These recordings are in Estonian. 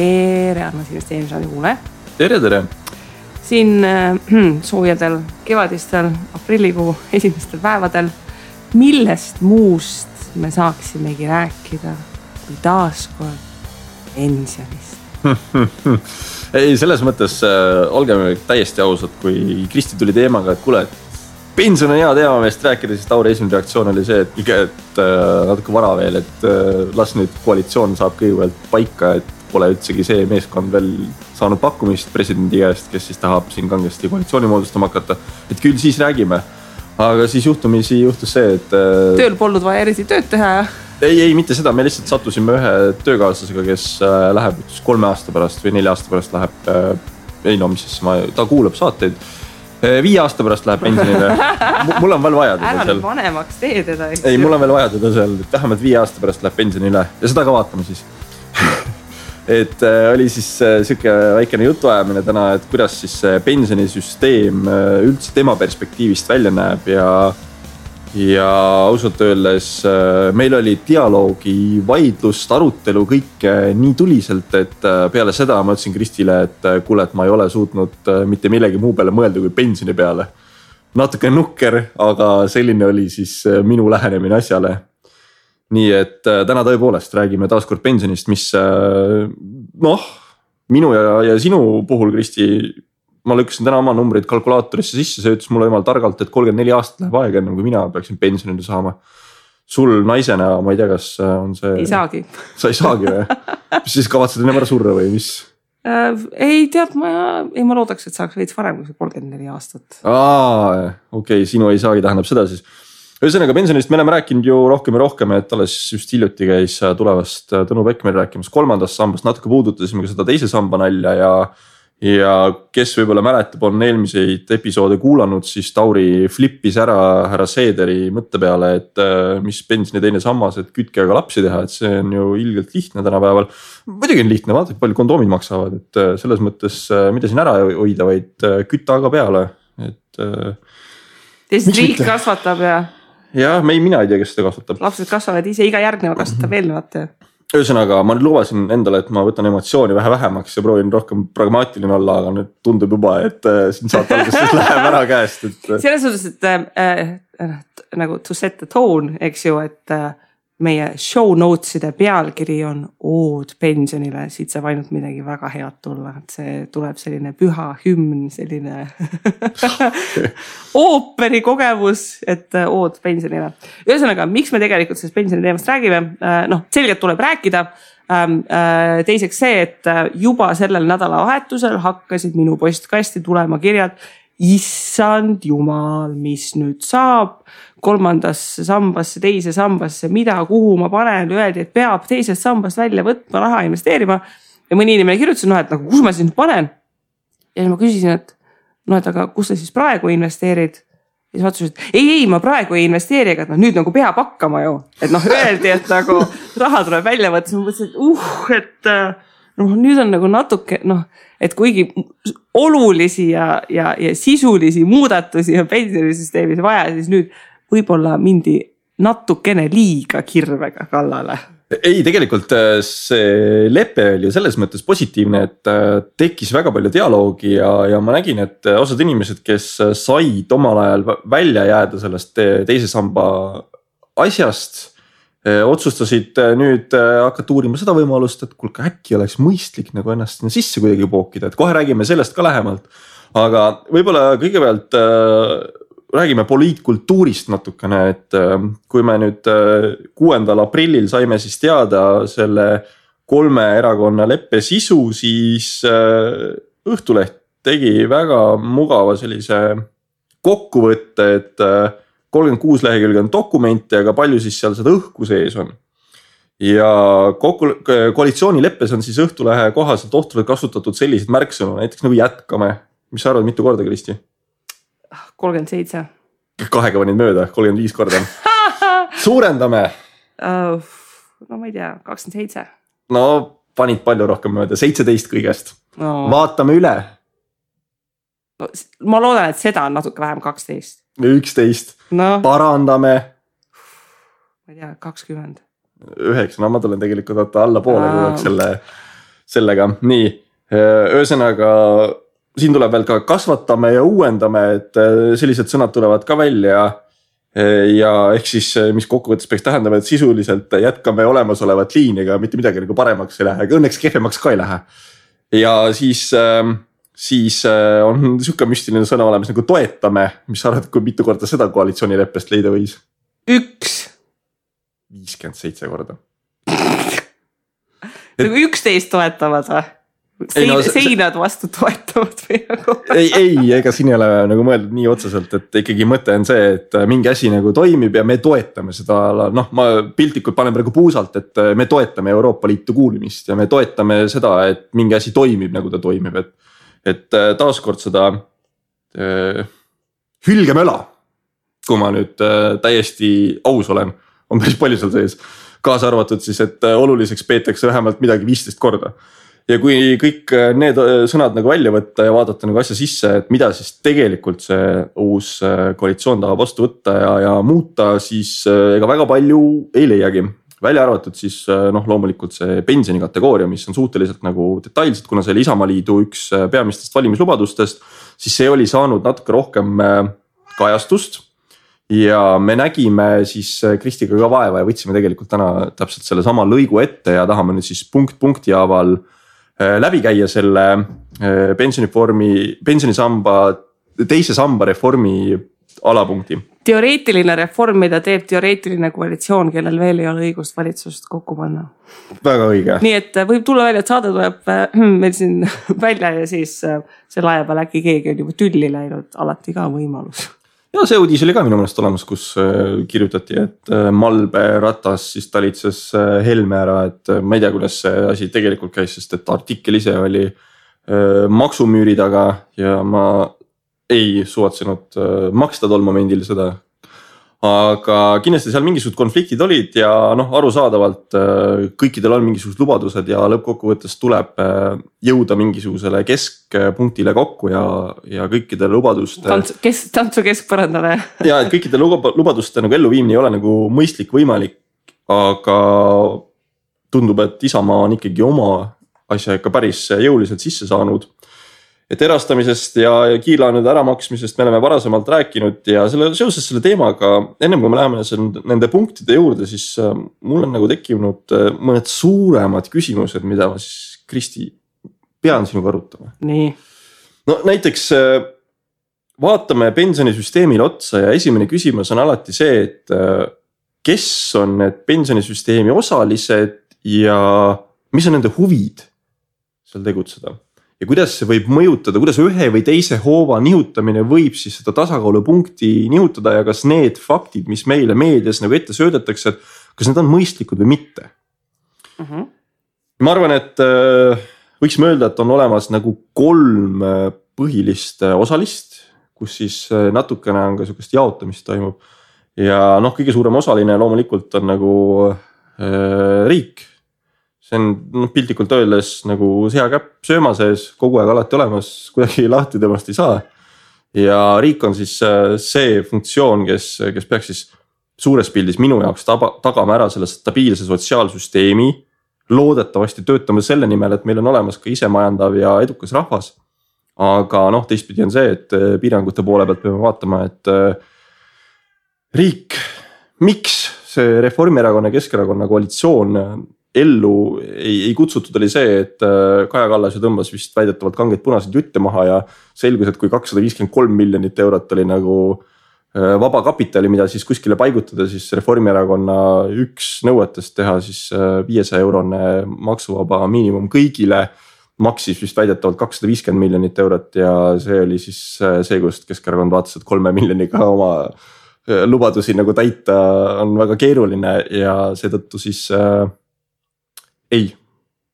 tere, armas investeerimisraadi kuulaja. tere, tere. siin äh, soojadel kevadistel aprillikuu esimestel päevadel, millest muust me saaksimegi rääkida kui taaskord pensionist ei, selles mõttes äh, olgem täiesti ausad, kui Kristi tuli teemaga, et kuule, et pension on hea teema, millest rääkida, siis Tauri esimene reaktsioon oli see, et et äh, natuke vara veel, et äh, las nüüd koalitsioon saab kõigepealt paika, et pole üldsegi see meeskond veel saanud pakkumist presidendi käest, kes siis tahab siin kangesti koalitsiooni moodustama hakata. et küll siis räägime. aga siis juhtumisi juhtus see, et. äh, tööl polnud vaja eriti tööd teha ja ei, ei mitte seda, me lihtsalt sattusime ühe töökaaslasega, kes äh, läheb kolme aasta pärast või nelja aasta pärast läheb. ei no mis siis, ta kuulab saateid. viie aasta pärast läheb pensionile. mul on veel vaja teda ära seal. nüüd vanemaks tee teda. ei, mul on veel vaja teda seal, vähemalt viie aasta pärast läheb pensionile ja seda ka vaatame siis et äh, oli siis äh, sihuke väikene jutuajamine täna, et kuidas siis pensionisüsteem äh, üldse tema perspektiivist välja näeb ja. ja ausalt öeldes meil oli dialoogi, vaidlust, arutelu kõike nii tuliselt, et peale seda ma ütlesin Kristile, et kuule, et ma ei ole suutnud mitte millegi muu peale mõelda kui pensioni peale. natuke nukker, aga selline oli siis minu lähenemine asjale nii et äh, täna tõepoolest räägime taaskord pensionist, mis äh, noh, minu ja, ja sinu puhul, Kristi. ma lükkasin täna oma numbrid kalkulaatorisse sisse, see ütles mulle jumal targalt, et kolmkümmend neli aastat läheb aega, enne kui mina peaksin pensionile saama. sul naisena, ma ei tea, kas äh, on see. ei saagi sa ei saagi või? mis siis kavatsed enne ära surra või mis? ei tead, ma, ei ma loodaks, et saaks veits varem kui see kolmkümmend neli aastat. aa, okei okay,, sinu ei saagi tähendab seda siis ühesõnaga pensionist me oleme rääkinud ju rohkem ja rohkem, et alles just hiljuti käis tulevast Tõnu Pekk meil rääkimas kolmandast sambast, natuke puudutasime ka seda teise samba nalja ja. ja kes võib-olla mäletab, on eelmiseid episoode kuulanud, siis Tauri flip'is ära härra Seederi mõtte peale, et äh, mis pensioni teine sammas, et kütke aga lapsi teha, et see on ju ilgelt lihtne tänapäeval. muidugi on lihtne, vaata palju kondoomid maksavad, et äh, selles mõttes äh, mida siin ära hoida, vaid kütta aga peale, et Miks riik kasvatab ja jah, me ei, mina ei tea, kes seda kasvatab. lapsed kasvavad ise, iga järgneva kasvatab eelnevat ja. ühesõnaga, ma nüüd lubasin endale, et ma võtan emotsiooni vähe vähemaks ja proovin rohkem pragmaatiline olla, aga nüüd tundub juba, et äh, siin saate alguses läheb ära käest, et. selles suhtes, et äh, äh, nagu to set the tone, eks ju, et äh, meie show notes'ide pealkiri on Ood pensionile, siit saab ainult midagi väga head tulla, et see tuleb selline püha hümn, selline ooperikogemus, et äh, Ood pensionile. ühesõnaga, miks me tegelikult sellest pensioni teemast räägime, noh, selgelt tuleb rääkida Ähm, äh, teiseks see, et äh, juba sellel nädalavahetusel hakkasid minu postkasti tulema kirjad. issand jumal, mis nüüd saab kolmandasse sambasse, teise sambasse, mida, kuhu ma panen, öeldi, et peab teisest sambast välja võtma, raha investeerima. ja mõni inimene kirjutas, noh, et nagu kus ma siis nüüd panen. ja siis ma küsisin, et noh, et aga kus sa siis praegu investeerid ja siis vaatasin, et ei, ei, ma praegu ei investeeri, aga noh, nüüd nagu peab hakkama ju. et noh, öeldi, et nagu raha tuleb välja võtta, siis ma mõtlesin, et uh, et äh, noh, nüüd on nagu natuke noh, et kuigi olulisi ja, ja, ja sisulisi muudatusi on pensionisüsteemis vaja, siis nüüd võib-olla mindi natukene liiga kirvega kallale ei, tegelikult äh, see lepe oli ju selles mõttes positiivne, et äh, tekkis väga palju dialoogi ja, ja ma nägin, et äh, osad inimesed, kes said omal ajal välja jääda sellest teise samba asjast. otsustasid nüüd hakata uurima seda võimalust, et kuulge, äkki oleks mõistlik nagu ennast sinna sisse kuidagi pookida, et kohe räägime sellest ka lähemalt. aga võib-olla kõigepealt räägime poliitkultuurist natukene, et äh, kui me nüüd äh, kuuendal aprillil saime siis teada selle kolme erakonna leppe sisu, siis äh, Õhtuleht tegi väga mugava sellise kokkuvõtte, et kolmkümmend kuus lehekülge on dokumenti, aga palju siis seal seda õhku sees on. ja kokku, koalitsioonileppes on siis Õhtulehe kohaselt ohtralt kasutatud selliseid märksõnu, näiteks nagu jätkame. mis sa arvad, mitu korda, Kristi? Kolmkümmend seitse. kahega panid mööda, kolmkümmend viis korda. suurendame. no ma ei tea, kakskümmend seitse. no panid palju rohkem mööda, seitseteist kõigest no.. vaatame üle. No, ma loodan, et seda on natuke vähem, kaksteist. üksteist, noh, parandame. ma ei tea, kakskümmend. üheksa, no ma tulen tegelikult vaata allapoole kogu aeg selle, sellega, nii ühesõnaga siin tuleb veel ka kasvatame ja uuendame, et sellised sõnad tulevad ka välja ja ehk siis, mis kokkuvõttes peaks tähendama, et sisuliselt jätkame olemasolevat liini, ega mitte midagi nagu paremaks ei lähe, aga õnneks kehvemaks ka ei lähe. ja siis, ähm, siis äh, on sihuke müstiline sõna olemas nagu toetame, mis sa arvad, kui mitu korda seda koalitsioonileppest leida võis? üks. viiskümmend seitse korda. nagu üksteist toetavad või? Sein, no, seinad vastu toetavad või nagu ei, ei, ega siin ei ole nagu mõeldud nii otseselt, et ikkagi mõte on see, et mingi asi nagu toimib ja me toetame seda, noh, ma piltlikult panen praegu puusalt, et me toetame Euroopa Liitu kuulumist ja me toetame seda, et mingi asi toimib, nagu ta toimib, et. et äh, taaskord seda äh, hülgemöla, kui ma nüüd äh, täiesti aus olen, on päris palju seal sees. kaasa arvatud siis, et äh, oluliseks peetakse vähemalt midagi viisteist korda ja kui kõik äh, need äh, sõnad nagu välja võtta ja vaadata nagu asja sisse, et mida siis tegelikult see uus äh, koalitsioon tahab vastu võtta ja, ja muuta, siis ega väga palju ei leiagi välja arvatud siis noh, loomulikult see pensionikategooria, mis on suhteliselt nagu detailselt, kuna see oli Isamaaliidu üks peamistest valimislubadustest, siis see oli saanud natuke rohkem kajastust. ja me nägime siis Kristiga ka vaeva ja võtsime tegelikult täna täpselt sellesama lõigu ette ja tahame nüüd siis punkt punkti haaval Äh, läbi käia selle äh, pensioniformi, pensionisamba, teise samba reformi alapunkti. teoreetiline reform, mida teeb teoreetiline koalitsioon, kellel veel ei ole õigust valitsust kokku panna. väga õige. nii et äh, võib tulla välja, et saade tuleb meil siin välja ja siis selle aja peale äkki keegi on juba tülli läinud, alati ka võimalus ja see uudis oli ka minu meelest olemas, kus äh, kirjutati, et äh, Malbe ratas siis talitses äh, Helme ära, et ma ei tea, kuidas see asi tegelikult käis, sest et artikkel ise oli maksumüüri taga ja ma ei suvatsenud maksta tol momendil seda aga kindlasti seal mingisugused konfliktid olid ja noh, arusaadavalt äh, kõikidel on mingisugused lubadused ja lõppkokkuvõttes tuleb äh, jõuda mingisugusele keskpunktile kokku ja, ja kõikide lubaduste. tantsu, kes, tantsu keskpõrandale ja, et kõikide lubaduste nagu elluviimine ei ole nagu mõistlik, võimalik, aga tundub, et Isamaa on ikkagi oma asja ikka päris jõuliselt sisse saanud et erastamisest ja kiirlaenude äramaksmisest me oleme varasemalt rääkinud ja selle seoses selle teemaga, ennem kui me läheme nende punktide juurde, siis äh, mul on nagu tekkinud äh, mõned suuremad küsimused, mida ma siis Kristi pean sinuga arutama. nii. no näiteks äh, vaatame pensionisüsteemile otsa ja esimene küsimus on alati see, et kes on need pensionisüsteemi osalised ja mis on nende huvid seal tegutseda ja kuidas see võib mõjutada, kuidas ühe või teise hoova nihutamine võib siis seda tasakaalupunkti nihutada ja kas need faktid, mis meile meedias nagu ette söödetakse, et kas need on mõistlikud või mitte mm? -hmm. ma arvan, et äh, võiksime öelda, et on olemas nagu kolm äh, põhilist äh, osalist, kus siis natukene on ka sihukest jaotamist toimub. ja noh, kõige suurem osaline loomulikult on nagu riik see on noh piltlikult öeldes nagu seakäpp sööma sees, kogu aeg alati olemas, kuidagi lahti temast ei saa. ja riik on siis äh, see funktsioon, kes, kes peaks siis suures pildis minu jaoks taba, tagama ära selle stabiilse sotsiaalsüsteemi. loodetavasti töötame selle nimel, et meil on olemas ka isemajandav ja edukas rahvas. aga noh, teistpidi on see, et äh, piirangute poole pealt peame vaatama, et äh, riik, miks see Reformierakonna ja Keskerakonna koalitsioon ellu ei, ei kutsutud, oli see, et äh, Kaja Kallas ju tõmbas vist väidetavalt kangeid punaseid jutte maha ja selgus, et kui kakssada viiskümmend kolm miljonit eurot oli nagu äh, vaba kapitali, mida siis kuskile paigutada, siis Reformierakonna üks nõuetest teha siis äh, viiesaja eurone maksuvaba miinimum kõigile. maksis vist väidetavalt kakssada viiskümmend miljonit eurot ja see oli siis see, kust Keskerakond vaatas, et kolme miljoniga oma lubadusi nagu täita on väga keeruline ja seetõttu siis äh, ei,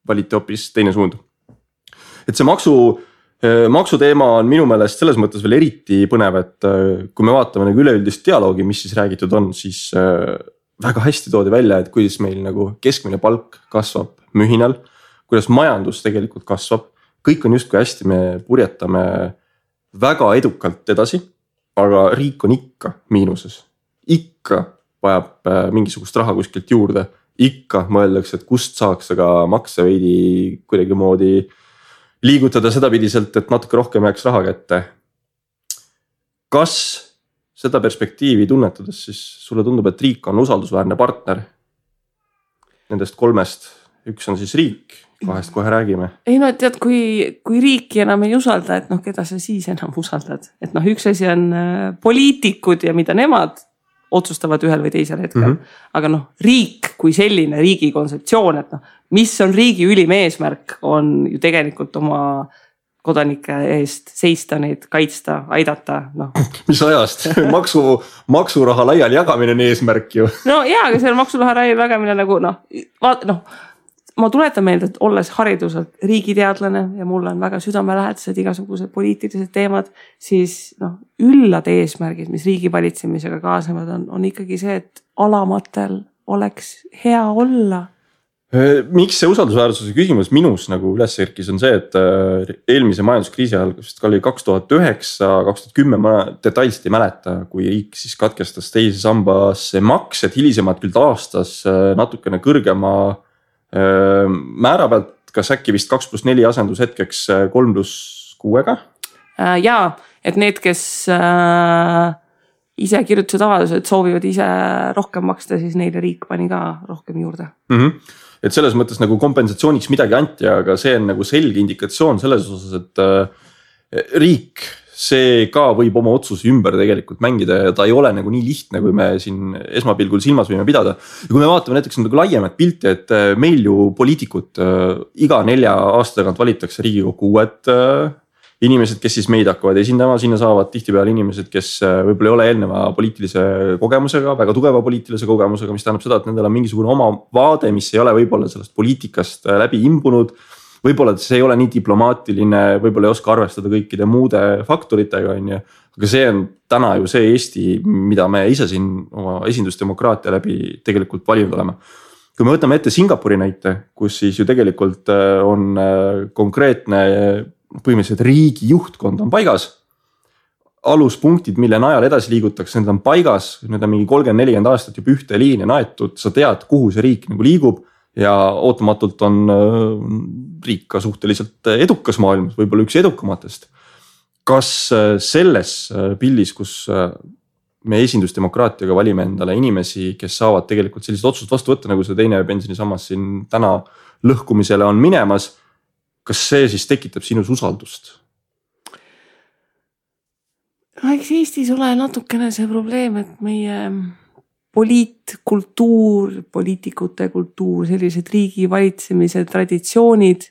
valiti hoopis teine suund. et see maksu, äh, maksuteema on minu meelest selles mõttes veel eriti põnev, et äh, kui me vaatame nagu üleüldist dialoogi, mis siis räägitud on, siis äh, väga hästi toodi välja, et kuidas meil nagu keskmine palk kasvab mühinal. kuidas majandus tegelikult kasvab, kõik on justkui hästi, me purjetame väga edukalt edasi. aga riik on ikka miinuses, ikka vajab mingisugust raha kuskilt juurde ikka mõeldakse, et kust saaks aga makse veidi kuidagimoodi liigutada sedapidiselt, et natuke rohkem jääks raha kätte. kas seda perspektiivi tunnetades, siis sulle tundub, et riik on usaldusväärne partner? Nendest kolmest, üks on siis riik, kahest kohe räägime. ei no tead, kui, kui riiki enam ei usalda, et noh, keda sa siis enam usaldad, et noh, üks asi on äh, poliitikud ja mida nemad otsustavad ühel või teisel hetkel mm. -hmm. aga noh, riik kui selline, riigi kontseptsioon, et noh, mis on riigi ülim eesmärk, on ju tegelikult oma kodanike eest seista, neid kaitsta, aidata, noh. mis ajast maksu, maksuraha laiali jagamine on eesmärk ju. no ja, aga seal maksuraha laiali jagamine nagu noh, vaat noh ma tuletan meelde, et olles hariduselt riigiteadlane ja mulle on väga südamelähedased igasugused poliitilised teemad, siis noh, üllad eesmärgid, mis riigi valitsemisega kaasnevad, on, on ikkagi see, et alamatel oleks hea olla miks see usaldusväärsuse küsimus minus nagu üles kerkis, on see, et äh, eelmise majanduskriisi ajal, vist oli kaks tuhat üheksa, kaks tuhat kümme, ma detailselt ei mäleta, kui riik siis katkestas teise sambasse maksed, hilisemalt küll taastas äh, natukene kõrgema määra pealt, kas äkki vist kaks pluss neli asendus hetkeks kolm pluss kuuega? Äh, ja, et need, kes äh, ise kirjutasid avalduse, et soovivad ise rohkem maksta, siis neile riik pani ka rohkem juurde mm. -hmm. et selles mõttes nagu kompensatsiooniks midagi anti, aga see on nagu selge indikatsioon selles osas, et äh, riik see ka võib oma otsusi ümber tegelikult mängida ja ta ei ole nagu nii lihtne, kui me siin esmapilgul silmas võime pidada. ja kui me vaatame näiteks nagu laiemat pilti, et äh, meil ju poliitikud äh, iga nelja aasta tagant valitakse riigikokku uued äh, inimesed, kes siis meid hakkavad esindama, sinna saavad tihtipeale inimesed, kes võib-olla ei ole eelneva poliitilise kogemusega, väga tugeva poliitilise kogemusega, mis tähendab seda, et nendel on mingisugune oma vaade, mis ei ole võib-olla sellest poliitikast läbi imbunud võib-olla see ei ole nii diplomaatiline, võib-olla ei oska arvestada kõikide muude faktoritega, on ju. aga see on täna ju see Eesti, mida me ise siin oma esindusdemokraatia läbi tegelikult valinud oleme. kui me võtame ette Singapuri näite, kus siis ju tegelikult äh, on äh, konkreetne põhimõtteliselt riigi juhtkond on paigas aluspunktid, mille najal edasi liigutakse, need on paigas, need on mingi kolmkümmend, nelikümmend aastat juba ühte liini naetud, sa tead, kuhu see riik nagu liigub ja ootamatult on äh, riik ka suhteliselt edukas maailmas, võib-olla üks edukamatest. kas äh, selles äh, pildis, kus me esindusdemokraatiaga valime endale inimesi, kes saavad tegelikult sellised otsused vastu võtta, nagu see teine pensionisammas siin täna lõhkumisele on minemas. Kas see siis tekitab sinus usaldust? no eks Eestis ole natukene see probleem, et meie poliitkultuur, poliitikute kultuur, sellised riigi valitsemise traditsioonid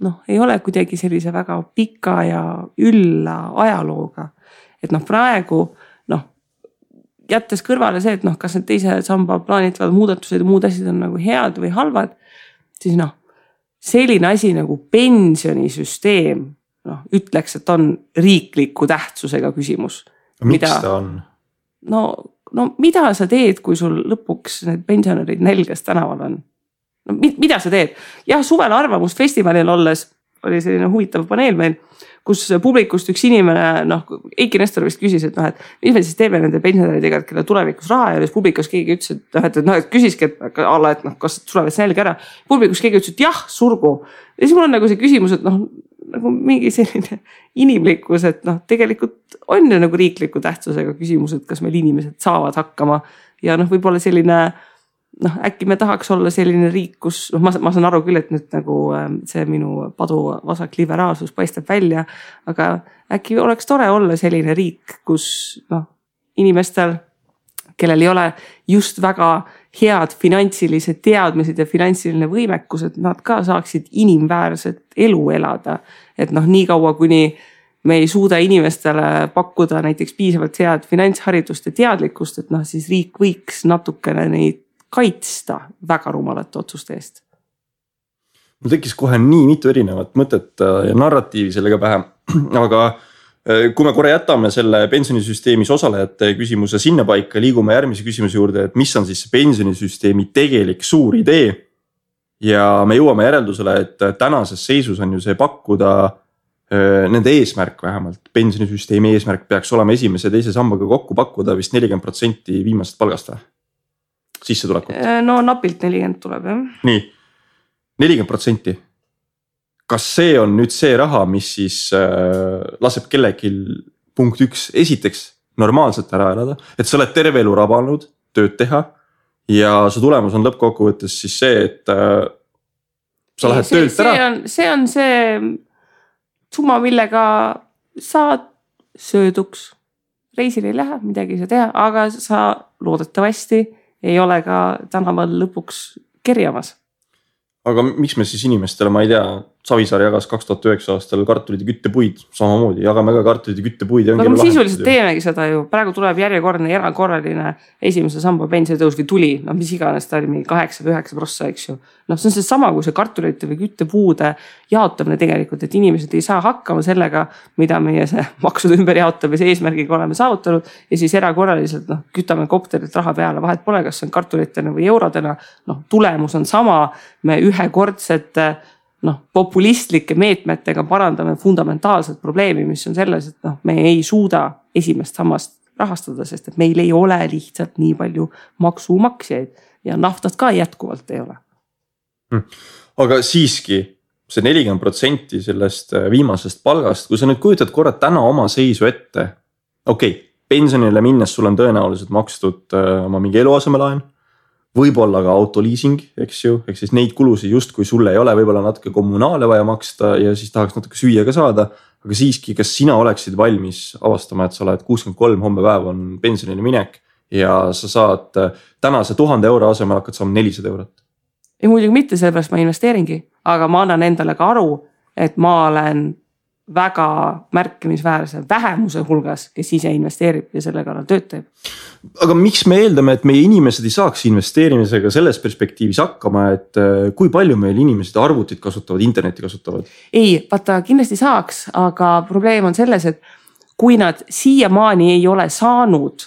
noh, ei ole kuidagi sellise väga pika ja ülla ajalooga. et noh, praegu noh, jättes kõrvale see, et noh, kas need teise samba plaanitavad muudatused ja muud asjad on nagu head või halvad, siis noh, selline asi nagu pensionisüsteem noh, ütleks, et on riikliku tähtsusega küsimus. miks mida, ta on? no no mida sa teed, kui sul lõpuks need pensionärid nälgas tänaval on? no mida sa teed? jah, suvel Arvamusfestivalil olles oli selline huvitav paneel meil, kus publikust üks inimene, noh, Eiki Nestor vist küsis, et noh, et mis me siis teeme nende pensionäridega, et kellel tulevikus raha ei ole, siis publikus keegi ütles, et noh, et noh, et küsiski, et a la, et noh, kas surevad nälga ära. publikus keegi ütles, et jah, surgu. ja siis mul on nagu see küsimus, et noh, nagu mingi selline inimlikkus, et noh, tegelikult on ju nagu riikliku tähtsusega küsimus, et kas meil inimesed saavad hakkama ja noh, võib-olla selline noh, äkki me tahaks olla selline riik, kus noh, ma, ma saan aru küll, et nüüd nagu ähm, see minu padu vasak liberaalsus paistab välja, aga äkki oleks tore olla selline riik, kus noh, inimestel, kellel ei ole just väga head finantsilised teadmised ja finantsiline võimekus, et nad ka saaksid inimväärset elu elada. et noh, niikaua kuni me ei suuda inimestele pakkuda näiteks piisavalt head finantsharidust ja teadlikkust, et noh, siis riik võiks natukene neid kaitsta väga rumalate otsuste eest. mul tekkis kohe nii mitu erinevat mõtet ja narratiivi sellega pähe, aga Äh, kui me korra jätame selle pensionisüsteemis osalejate küsimuse sinnapaika, liigume järgmise küsimuse juurde, et mis on siis pensionisüsteemi tegelik suur idee. ja me jõuame järeldusele, et tänases seisus on ju see pakkuda äh, nende eesmärk vähemalt, pensionisüsteemi eesmärk peaks olema esimese ja teise sambaga kokku pakkuda vist nelikümmend protsenti viimasest palgast või? Sissetulekut. no napilt nelikümmend tuleb jah. nii, nelikümmend protsenti. kas see on nüüd see raha, mis siis äh, laseb kellelgi punkt üks, esiteks normaalselt ära elada, et sa oled terve elu rabanud tööd teha. ja su tulemus on lõppkokkuvõttes siis see, et äh, sa lähed see, töölt ära. see on see summa, millega saad sööduks. reisil ei lähe, midagi ei saa teha, aga sa loodetavasti ei ole ka tänaval lõpuks kerjamas. aga miks me siis inimestele, ma ei tea, Savisaar jagas kaks tuhat üheksa aastal kartuleid ja küttepuid, samamoodi jagame ka kartuleid ja küttepuid. no aga me sisuliselt teemegi seda ju, praegu tuleb järjekordne erakorraline esimese samba pensionitõus või tuli, noh, mis iganes ta oli, mingi kaheksa või üheksa prossa, eks ju. noh, see on seesama, kui see kartulite või küttepuude jaotamine tegelikult, et inimesed ei saa hakkama sellega, mida meie see maksude ümberjaotamise eesmärgiga oleme saavutanud. ja siis erakorraliselt noh, kütame kopterilt raha peale, vahet pole, kas see on kartulitena või eurodena. noh, tulemus on sama, me ühekordsete noh, populistlike meetmetega parandame fundamentaalset probleemi, mis on selles, et noh, me ei suuda esimest sammast rahastada, sest et meil ei ole lihtsalt nii palju maksumaksjaid ja naftat ka jätkuvalt ei ole hmm.. aga siiski see nelikümmend protsenti sellest äh, viimasest palgast, kui sa nüüd kujutad korra täna oma seisu ette. okei okay,, pensionile minnes sul on tõenäoliselt makstud äh, oma mingi eluasemelaen võib-olla ka autoliising, eks ju, ehk siis neid kulusid justkui sul ei ole, võib-olla natuke kommunaale vaja maksta ja siis tahaks natuke süüa ka saada. aga siiski, kas sina oleksid valmis avastama, et sa oled kuuskümmend kolm, homme päev on pensionile minek ja sa saad tänase tuhande euro asemel hakkad saama nelisada eurot? ei muidugi mitte, sellepärast ma investeeringi, aga ma annan endale ka aru, et ma olen väga märkimisväärse vähemuse hulgas, kes ise investeerib ja selle kallal tööd teeb. aga miks me eeldame, et meie inimesed ei saaks investeerimisega selles perspektiivis hakkama, et äh, kui palju meil inimesed arvutit kasutavad, internetti kasutavad? ei, vaata kindlasti saaks, aga probleem on selles, et kui nad siiamaani ei ole saanud,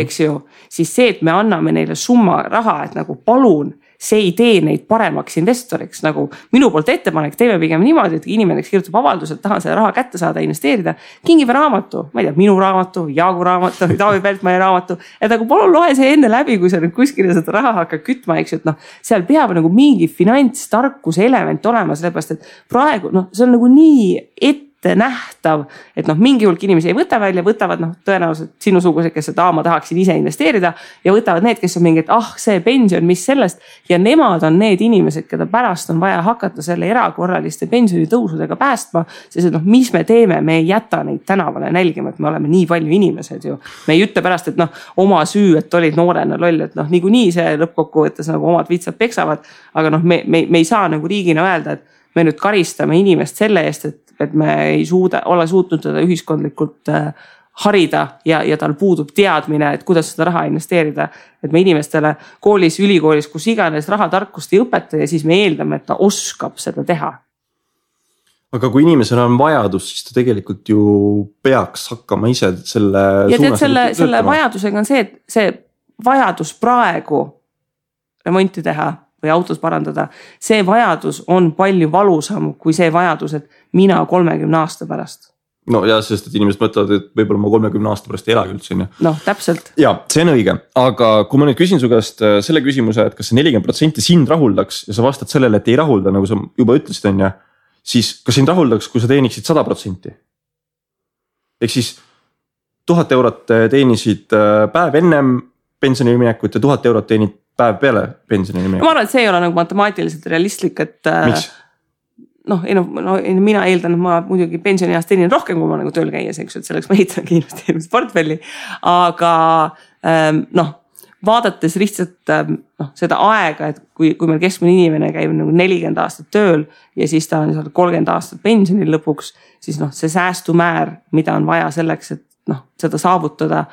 eks ju, siis see, et me anname neile summa raha, et nagu palun see ei tee neid paremaks investoriks, nagu minu poolt ettepanek, teeme pigem niimoodi, et inimene, kes kirjutab avalduse, et tahan selle raha kätte saada, investeerida. kingime raamatu, ma ei tea, minu raamatu, Jaagu raamatu Taavi Peltmani raamatu. et nagu palun loe see enne läbi, kui sa nüüd kuskile seda raha hakkad kütma, eks ju, et noh. seal peab nagu mingi finantstarkuse element olema, sellepärast et praegu noh, see on nagu nii ette ettenähtav. et noh, mingi hulk inimesi ei võta välja, võtavad noh, tõenäoliselt sinusugused, kes, aa, ma tahaksin ise investeerida. ja võtavad need, kes on mingi, et ah, see pension, mis sellest. ja nemad on need inimesed, keda pärast on vaja hakata selle erakorraliste pensionitõusudega päästma. sest et noh, mis me teeme, me ei jäta neid tänavale nälgima, et me oleme nii palju inimesed ju. me ei ütle pärast, et noh, oma süü, et olid noorena loll, et noh, niikuinii see lõppkokkuvõttes nagu omad vitsad peksavad. aga noh, me, me, me ei saa nagu riigina öelda, et me nüüd karistame inimest selle eest, et et me ei suuda, ole suutnud teda ühiskondlikult äh, harida ja, ja tal puudub teadmine, et kuidas seda raha investeerida. et me inimestele koolis, ülikoolis, kus iganes rahatarkust ei õpeta ja siis me eeldame, et ta oskab seda teha. aga kui inimesel on vajadus, siis ta tegelikult ju peaks hakkama ise selle. ja tead, selle, selle vajadusega on see, et see vajadus praegu remonti teha või autos parandada. see vajadus on palju valusam kui see vajadus, et mina kolmekümne aasta pärast no ja, sest et inimesed mõtlevad, et võib-olla ma kolmekümne aasta pärast ei elagi üldse on ju. noh, täpselt. ja see on õige, aga kui ma nüüd küsin su käest äh, selle küsimuse, et kas see nelikümmend protsenti sind rahuldaks ja sa vastad sellele, et ei rahulda, nagu sa juba ütlesid, on ju. siis kas sind rahuldaks, kui sa teeniksid sada protsenti? ehk siis tuhat eurot äh, teenisid äh, päev ennem pensionile minekut ja tuhat eurot teenid päev peale pensionile minekut. ma arvan, et see ei ole nagu matemaatiliselt realistlik, et. miks? noh, ei noh, no mina eeldan, et ma muidugi pensionieas teenin rohkem, kui ma nagu tööl käies, eks ju, et selleks ma ehitangi investeerimisportfelli. aga ähm, noh, vaadates lihtsalt ähm, noh, seda aega, et kui, kui meil keskmine inimene käib nagu nelikümmend aastat tööl ja siis ta on seal kolmkümmend aastat pensionil lõpuks. siis noh, see säästumäär, mida on vaja selleks, et noh, seda saavutada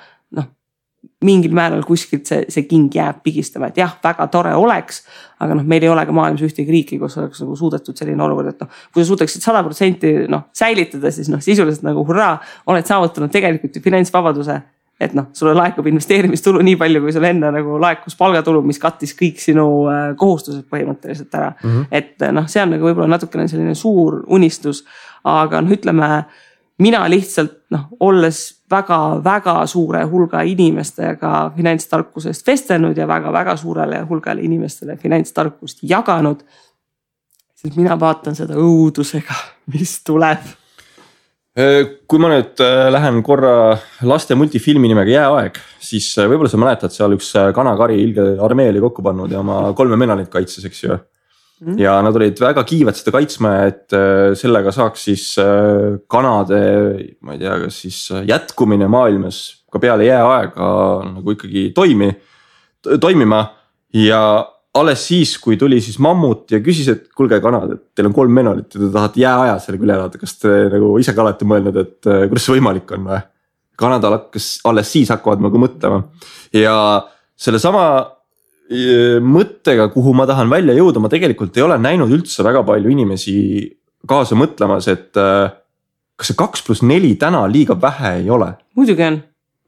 mingil määral kuskilt see, see king jääb pigistama, et jah, väga tore oleks. aga noh, meil ei ole ka maailmas ühtegi riiki, kus oleks nagu suudetud selline olukord, et noh, kui sa suudaksid sada protsenti noh säilitada, siis noh, sisuliselt nagu hurraa, oled saavutanud tegelikult ju finantsvabaduse. et noh, sulle laekub investeerimistulu nii palju, kui sul enne nagu laekus palgatulu, mis kattis kõik sinu äh, kohustused põhimõtteliselt ära mm. -hmm. et noh, see on nagu võib-olla natukene selline suur unistus, aga noh, ütleme mina lihtsalt noh, olles väga-väga suure hulga inimestega finantstarkusest vestelnud ja väga-väga suurele hulgale inimestele finantstarkust jaganud. siis mina vaatan seda õudusega, mis tuleb Äh, kui ma nüüd äh, lähen korra laste multifilmi nimega Jääaeg, siis äh, võib-olla sa mäletad, seal üks kanakari ilge armee oli kokku pannud ja oma kolme menalit kaitses, eks ju mm.. ja nad olid väga kiivad seda kaitsma, et sellega saaks siis kanade, ma ei tea, kas siis jätkumine maailmas ka peale jääaega nagu ikkagi toimi, toimima. Ja alles siis, kui tuli siis mammut ja küsis, et kuulge kanad, et teil on kolm menolit ja te tahate jääaja sellega üle elada, kas te nagu ise ka olete mõelnud, et äh, kuidas see võimalik on või? kanad hakkas, alles siis hakkavad nagu mõtlema. Ja sellesama äh, mõttega, kuhu ma tahan välja jõuda, ma tegelikult ei ole näinud üldse väga palju inimesi kaasa mõtlemas, et äh, kas see kaks pluss neli täna liiga vähe ei ole? muidugi on.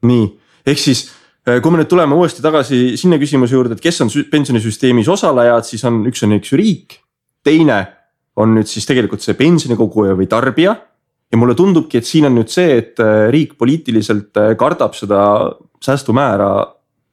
nii, ehk siis Äh, kui me nüüd tuleme uuesti tagasi sinna küsimuse juurde, et kes on pensionisüsteemis osalejad, siis on, üks on eks ju riik. teine on nüüd siis tegelikult see pensionikoguja või tarbija. ja mulle tundubki, et siin on nüüd see, et äh, riik poliitiliselt äh, kardab seda säästumäära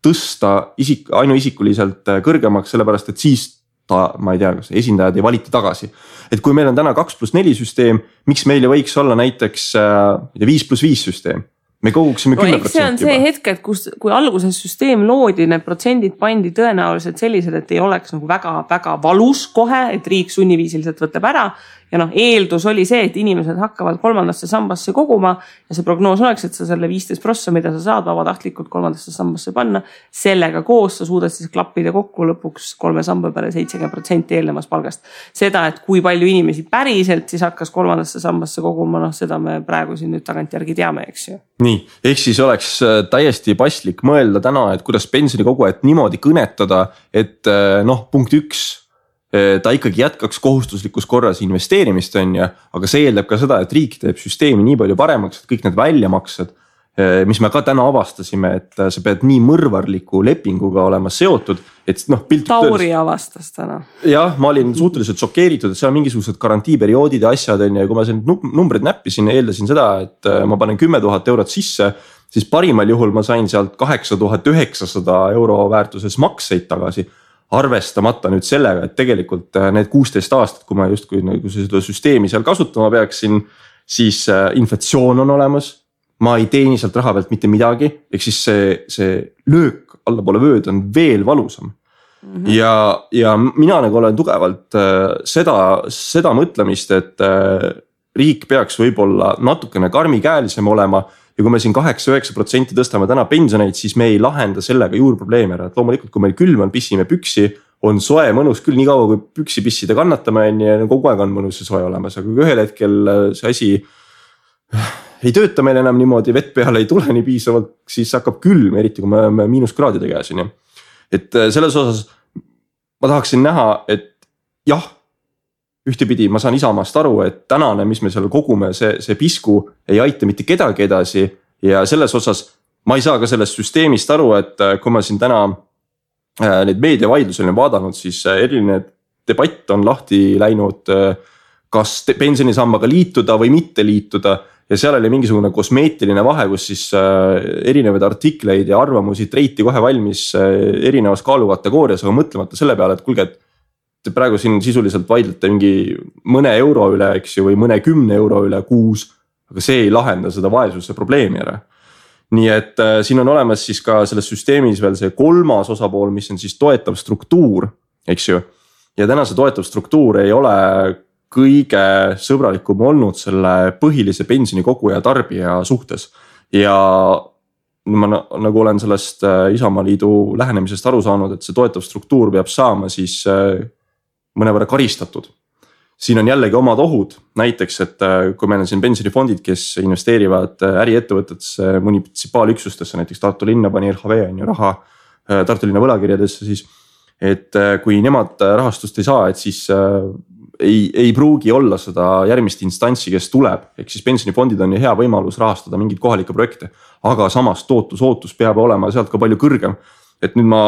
tõsta isik, ainuisikuliselt kõrgemaks, sellepärast et siis ta, ma ei tea, kas esindajad ei valita tagasi. et kui meil on täna kaks pluss neli süsteem, miks meil ei võiks olla näiteks, tea, viis pluss viis süsteem me koguksime kümme protsenti juba. see on see hetk, et kus, kui alguses süsteem loodi, need protsendid pandi tõenäoliselt sellised, et ei oleks nagu väga-väga valus kohe, et riik sunniviisiliselt võtab ära ja noh, eeldus oli see, et inimesed hakkavad kolmandasse sambasse koguma ja see prognoos oleks, et sa selle viisteist prossa, mida sa saad vabatahtlikult kolmandasse sambasse panna, sellega koos sa suudad siis klappida kokku lõpuks kolme samba peale seitsekümmend protsenti eelnevast palgast. seda, et kui palju inimesi päriselt siis hakkas kolmandasse sambasse koguma, noh, seda me praegu siin nüüd tagantjärgi teame, eks ju. nii, ehk siis oleks äh, täiesti paslik mõelda täna, et kuidas pensionikogujat niimoodi kõnetada, et äh, noh, punkt üks ta ikkagi jätkaks kohustuslikus korras investeerimist, on ju, aga see eeldab ka seda, et riik teeb süsteemi nii palju paremaks, et kõik need väljamaksed. Äh, mis me ka täna avastasime, et äh, sa pead nii mõrvarliku lepinguga olema seotud, et noh. Tauri avastas täna. jah, ma olin suhteliselt šokeeritud, et seal on mingisugused garantiiperioodid ja asjad on ju ja kui ma siin numbreid näppisin, eeldasin seda, et ma panen kümme tuhat eurot sisse siis parimal juhul ma sain sealt kaheksa tuhat üheksasada euro väärtuses makseid tagasi arvestamata nüüd sellega, et tegelikult äh, need kuusteist aastat, kui ma justkui nagu seda süsteemi seal kasutama peaksin, siis äh, inflatsioon on olemas. ma ei teeni sealt raha pealt mitte midagi, ehk siis see, see löök allapoole vööd on veel valusam mm. -hmm. ja, ja mina nagu olen tugevalt äh, seda, seda mõtlemist, et riik peaks võib-olla natukene karmikäelisem olema ja kui me siin kaheksa-üheksa protsenti tõstame täna pensioneid, siis me ei lahenda sellega juurprobleemi ära, et loomulikult, kui meil külm on, pissime püksi. on soe, mõnus küll, niikaua kui püksi pissida kannatame, on ju, kogu aeg on mõnus ja soe olemas, aga kui ühel hetkel äh, see asi äh, ei tööta meil enam niimoodi, vett peale ei tule nii piisavalt, siis hakkab külm, eriti kui me oleme miinuskraadide käes, on ju. et äh, selles osas ma tahaksin näha, et jah ühtepidi ma saan Isamaast aru, et tänane, mis me seal kogume, see, see pisku ei aita mitte kedagi edasi ja selles osas ma ei saa ka sellest süsteemist aru, et äh, kui ma siin täna äh, neid meediavaidlusi olen vaadanud, siis äh, eriline debatt on lahti läinud. kas pensionisambaga liituda või mitte liituda ja seal oli mingisugune kosmeetiline vahe, kus siis erinevaid artikleid ja arvamusi treiti kohe valmis erinevas kaalukategoorias, aga mõtlemata selle peale, et kuulge, et te praegu siin sisuliselt vaidlete mingi mõne euro üle, eks ju, või mõne kümne euro üle kuus. aga see ei lahenda seda vaesuse probleemi ära. nii et äh, siin on olemas siis ka selles süsteemis veel see kolmas osapool, mis on siis toetav struktuur, eks ju. ja täna see toetav struktuur ei ole kõige sõbralikum olnud selle põhilise pensionikoguja tarbija suhtes ja ma nagu olen sellest äh, Isamaaliidu lähenemisest aru saanud, et see toetav struktuur peab saama siis äh, mõnevõrra karistatud. siin on jällegi omad ohud, näiteks, et äh, kui meil on siin pensionifondid, kes investeerivad äh, äriettevõtetesse, munitsipaalüksustesse, näiteks Tartu linna pani LHV on ju raha äh, Tartu linna võlakirjadesse siis. et kui nemad rahastust ei saa, et siis ei, ei pruugi olla seda järgmist instantsi, kes tuleb, ehk siis pensionifondid on ju hea võimalus rahastada mingeid kohalikke projekte. aga samas tootlus, ootus peab olema sealt ka palju kõrgem et nüüd ma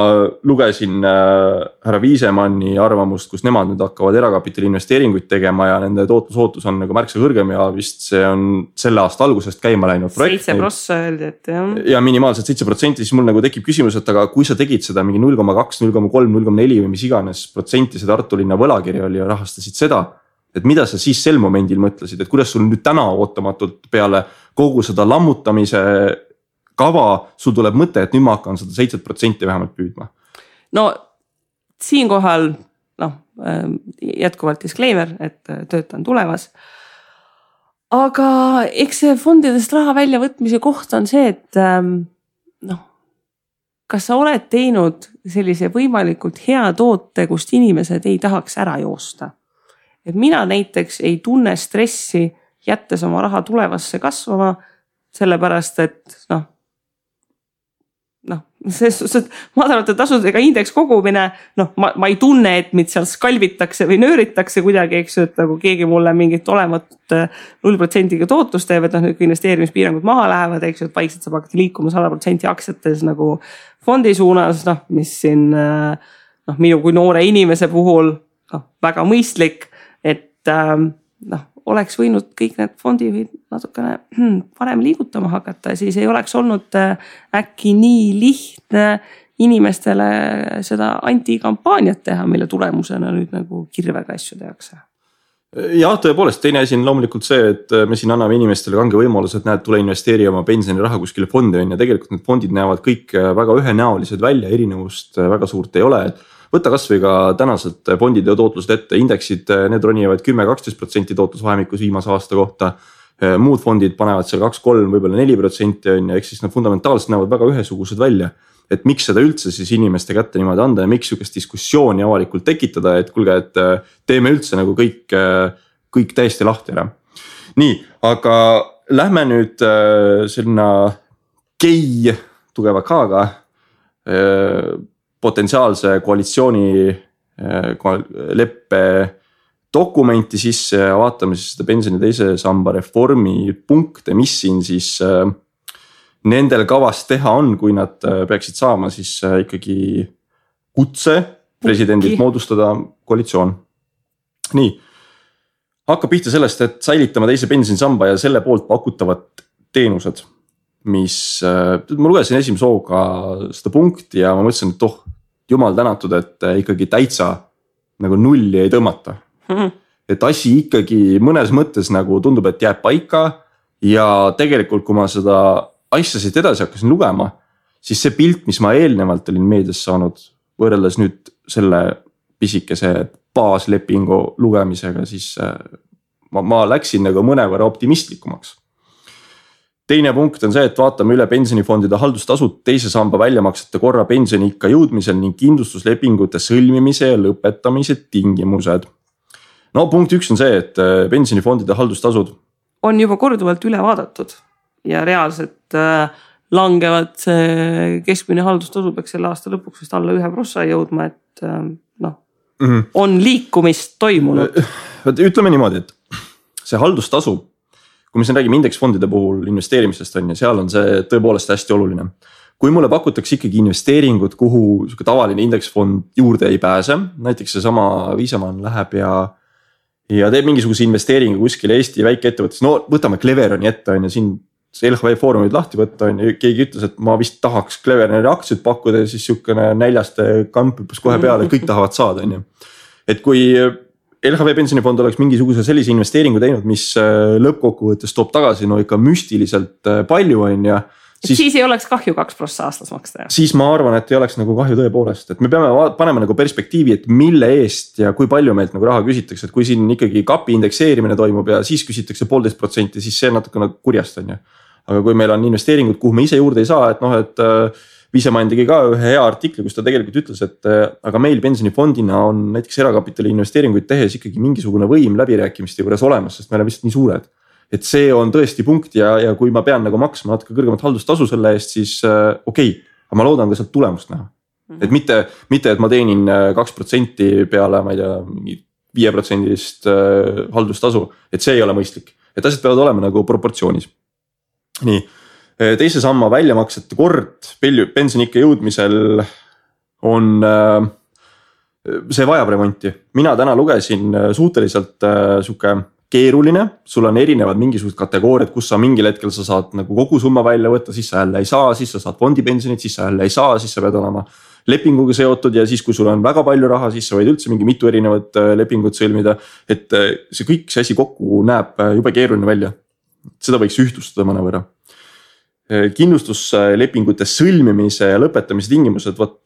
lugesin äh, härra Viisemanni arvamust, kus nemad nüüd hakkavad erakapitali investeeringuid tegema ja nende tootlusootus on nagu märksa kõrgem ja vist see on selle aasta algusest käima läinud projekt. seitse prossa öeldi, et jah. ja minimaalselt seitse protsenti, siis mul nagu tekib küsimus, et aga kui sa tegid seda mingi null koma kaks, null koma kolm, null koma neli või mis iganes protsenti see Tartu linna võlakiri oli ja rahastasid seda et mida sa siis sel momendil mõtlesid, et kuidas sul nüüd täna ootamatult peale kogu seda lammutamise kava, sul tuleb mõte, et nüüd ma hakkan seda seitset protsenti vähemalt püüdma. no siinkohal noh ähm, jätkuvalt disclaimer, et äh, töötan tulevas. aga eks see fondidest raha väljavõtmise koht on see, et ähm, noh, kas sa oled teinud sellise võimalikult hea toote, kust inimesed ei tahaks ära joosta? et mina näiteks ei tunne stressi, jättes oma raha tulevasse kasvama, sellepärast et noh noh, selles suhtes, et madalate tasudega indeks kogumine, noh, ma, ma ei tunne, et mind seal skalvitakse või nööritakse kuidagi, eks ju, et nagu keegi mulle mingit olematut äh, null protsendiga tootlust teeb, et noh, nüüd kui investeerimispiirangud maha lähevad, eks ju, et vaikselt saab hakata liikuma sada protsenti aktsiates nagu fondi suunas, noh, mis siin äh, noh, minu kui noore inimese puhul noh, väga mõistlik, et ähm, noh oleks võinud kõik need fondijuhid natukene hmm, varem liigutama hakata ja siis ei oleks olnud äh, äkki nii lihtne inimestele seda antikampaaniat teha, mille tulemusena nüüd nagu kirvega asju tehakse. Jah, tõepoolest, teine asi on loomulikult see, et äh, me siin anname inimestele kange võimaluse, et näed, tule investeeri oma pensioniraha kuskile fondi on ju, tegelikult need fondid näevad kõik äh, väga ühenäolised välja, erinevust väga suurt ei ole, et võta kasvõi ka tänased fondide tootlused ette, indeksid, need ronivad kümme, kaksteist protsenti tootlusvahemikus viimase aasta kohta. muud fondid panevad seal kaks, kolm, võib-olla neli protsenti on ju, ehk siis nad fundamentaalselt näevad väga ühesugused välja. et miks seda üldse siis inimeste kätte niimoodi anda ja miks sihukest diskussiooni avalikult tekitada, et kuulge, et äh, teeme üldse nagu kõik, kõik täiesti lahti ära. nii, aga lähme nüüd sinna gei tugeva K-ga potentsiaalse koalitsiooni äh, leppe dokumenti sisse ja vaatame siis seda pensioni teise samba reformi punkte, mis siin siis äh, nendel kavas teha on, kui nad äh, peaksid saama siis ikkagi kutse presidendilt moodustada koalitsioon. nii, hakkab pihta sellest, et säilitama teise pensionisamba ja selle poolt pakutavad teenused mis, ma lugesin esimese hooga seda punkti ja ma mõtlesin, et oh, jumal tänatud, et äh, ikkagi täitsa nagu nulli ei tõmmata mm. -hmm. et asi ikkagi mõnes mõttes nagu tundub, et jääb paika ja tegelikult, kui ma seda asja siit edasi hakkasin lugema, siis see pilt, mis ma eelnevalt olin meedias saanud, võrreldes nüüd selle pisikese baaslepingu lugemisega, siis äh, ma, ma läksin nagu mõnevõrra optimistlikumaks teine punkt on see, et vaatame üle pensionifondide haldustasud teise samba väljamaksete korra pensioniikka jõudmisel ning kindlustuslepingute sõlmimise ja lõpetamise tingimused. no punkt üks on see, et äh, pensionifondide haldustasud. on juba korduvalt üle vaadatud ja reaalselt äh, langevad see keskmine haldustasu peaks selle aasta lõpuks vist alla ühe prossa jõudma, et äh, noh mm -hmm. on liikumist toimunud. ütleme niimoodi, et see haldustasu kui me siin räägime indeksfondide puhul investeerimisest on ju, seal on see tõepoolest hästi oluline. kui mulle pakutakse ikkagi investeeringut, kuhu sihuke tavaline indeksfond juurde ei pääse, näiteks seesama Viisamann läheb ja. ja teeb mingisuguse investeeringu kuskile Eesti väikeettevõttesse, no võtame Cleveroni ette on ju, siin see LHV Foorumid lahti võtta on ju, keegi ütles, et ma vist tahaks Cleveronile aktsiaid pakkuda ja siis sihukene näljaste kamp hüppas kohe peale, kõik tahavad saada, on ju. et kui LHV pensionifond oleks mingisuguse sellise investeeringu teinud, mis äh, lõppkokkuvõttes toob tagasi no ikka müstiliselt äh, palju, on ju. Siis, siis ei oleks kahju kaks prossa aastas maksta. siis ma arvan, et ei oleks nagu kahju tõepoolest, et me peame panema nagu perspektiivi, et mille eest ja kui palju meilt nagu raha küsitakse, et kui siin ikkagi kapi indekseerimine toimub ja siis küsitakse poolteist protsenti, siis see natukene nagu kurjast on ju. aga kui meil on investeeringud, kuhu me ise juurde ei saa, et noh, et Viisemann tegi ka ühe hea artikli, kus ta tegelikult ütles, et äh, aga meil pensionifondina on näiteks erakapitali investeeringuid tehes ikkagi mingisugune võim läbirääkimiste juures olemas, sest me oleme lihtsalt nii suured. et see on tõesti punkt ja, ja kui ma pean nagu maksma natuke kõrgemat haldustasu selle eest, siis äh, okei okay,, aga ma loodan ka sealt tulemust näha. Mhm. et mitte, mitte, et ma teenin äh, kaks protsenti peale, ma ei tea, mingi viieprotsendist äh, haldustasu, et see ei ole mõistlik, et asjad peavad olema nagu proportsioonis. nii teise samba väljamaksete kord pensioniikka jõudmisel on äh, see vajab remonti, mina täna lugesin äh, suhteliselt äh, sihuke keeruline, sul on erinevad mingisugused kategooriad, kus sa mingil hetkel sa saad nagu kogu summa välja võtta, siis sa jälle ei saa, siis sa saad fondipensionit, siis sa jälle ei saa, siis sa pead olema lepinguga seotud ja siis, kui sul on väga palju raha, siis sa võid üldse mingi mitu erinevat lepingut sõlmida. et see kõik, see asi kokku näeb jube keeruline välja. seda võiks ühtlustada mõnevõrra. Kindlustuslepingute sõlmimise ja lõpetamise tingimused, vot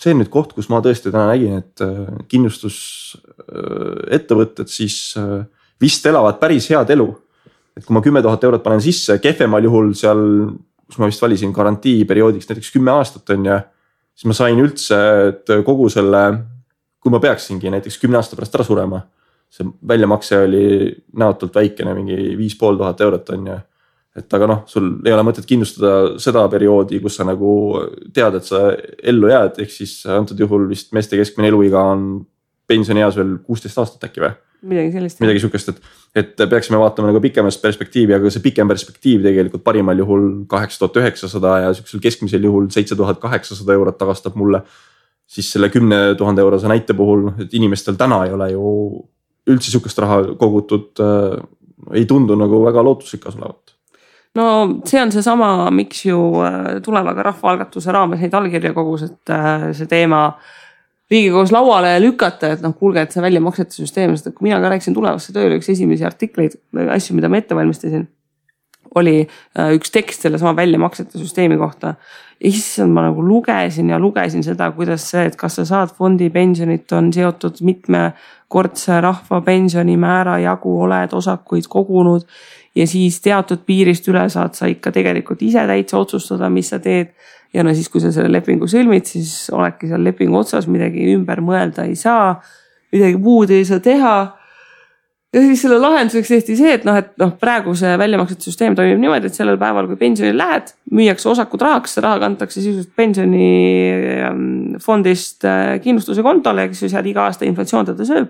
see on nüüd koht, kus ma tõesti täna nägin, et kindlustusettevõtted siis vist elavad päris head elu. et kui ma kümme tuhat eurot panen sisse, kehvemal juhul seal kus ma vist valisin garantiiperioodiks näiteks kümme aastat on ju. siis ma sain üldse, et kogu selle, kui ma peaksingi näiteks kümne aasta pärast ära surema. see väljamakse oli näotult väikene, mingi viis pool tuhat eurot on ju. Et aga noh, sul ei ole mõtet kindlustada seda perioodi, kus sa nagu tead, et sa ellu jääd, ehk siis antud juhul vist meeste keskmine eluiga on pensionieas veel kuusteist aastat äkki või midagi sellist. midagi sihukest, et, et peaksime vaatama nagu pikemas perspektiivi, aga see pikem perspektiiv tegelikult parimal juhul kaheksa tuhat üheksasada ja sihukesel keskmisel juhul seitse tuhat kaheksasada eurot tagastab mulle. siis selle kümne tuhande eurose näite puhul, et inimestel täna ei ole ju üldse sihukest raha kogutud äh,. ei tundu nagu väga lootusrikas olevat no see on seesama, miks ju äh, tuleva ka rahvaalgatuse raames neid allkirju kogus, et äh, see teema Riigikogus lauale lükata, et noh, kuulge, et see väljamaksete süsteem, sest et kui mina ka läksin tulevasse tööle, üks esimesi artikleid, asju, mida ma ette valmistasin. oli äh, üks tekst sellesama väljamaksete süsteemi kohta. issand, ma nagu lugesin ja lugesin seda, kuidas see, et kas sa saad fondipensionit, on seotud mitmekordse rahvapensionimäära jagu, oled osakuid kogunud. Ja siis teatud piirist üle saad sa ikka tegelikult ise täitsa otsustada, mis sa teed ja no siis, kui sa selle lepingu sõlmid, siis oledki seal lepingu otsas, midagi ümber mõelda ei saa. midagi muud ei saa teha. ja siis selle lahenduseks tehti see, et noh, et noh, praegu see väljamaksete süsteem toimib niimoodi, et sellel päeval, kui pensionile lähed, müüakse osakud rahaks, see raha kantakse sisuliselt pensionifondist ähm, äh, kindlustuse kontole, kes ju seal iga aasta inflatsioon teda sööb.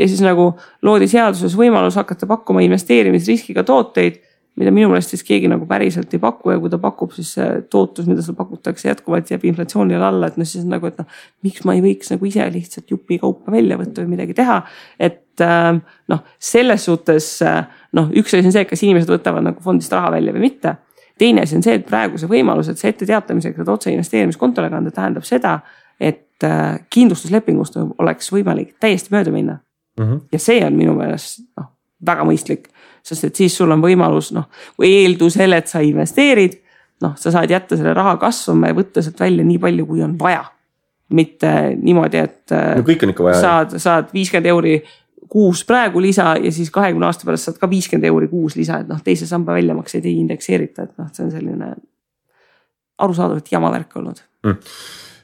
Ja siis nagu loodi seaduses võimalus hakata pakkuma investeerimisriskiga tooteid mida minu meelest siis keegi nagu päriselt ei paku ja kui ta pakub, siis see tootlus, mida seal pakutakse jätkuvalt jääb inflatsioonile alla, et noh, siis nagu, et noh. miks ma ei võiks nagu ise lihtsalt jupikaupa välja võtta või midagi teha, et ähm, noh, selles suhtes äh, noh, üks asi on see, kas inimesed võtavad nagu fondist raha välja või mitte. teine asi on see, et praeguse võimalus, et see etteteatamisega saad otse investeerimiskontole kanda, tähendab seda, et äh, kindlustuslepingust oleks võimalik täiesti mööda minna mm. -hmm. ja see on minu meelest noh, väga mõistlik sest et siis sul on võimalus noh, kui eeldusel, et sa investeerid, noh, sa saad jätta selle raha kasvama ja võtta sealt välja nii palju, kui on vaja. mitte niimoodi, et no, kõik on ikka vaja. saad, saad viiskümmend euri kuus praegu lisa ja siis kahekümne aasta pärast saad ka viiskümmend euri kuus lisa, et noh, teise samba väljamakseid ei indekseerita, et noh, see on selline arusaadavalt jama värk olnud mm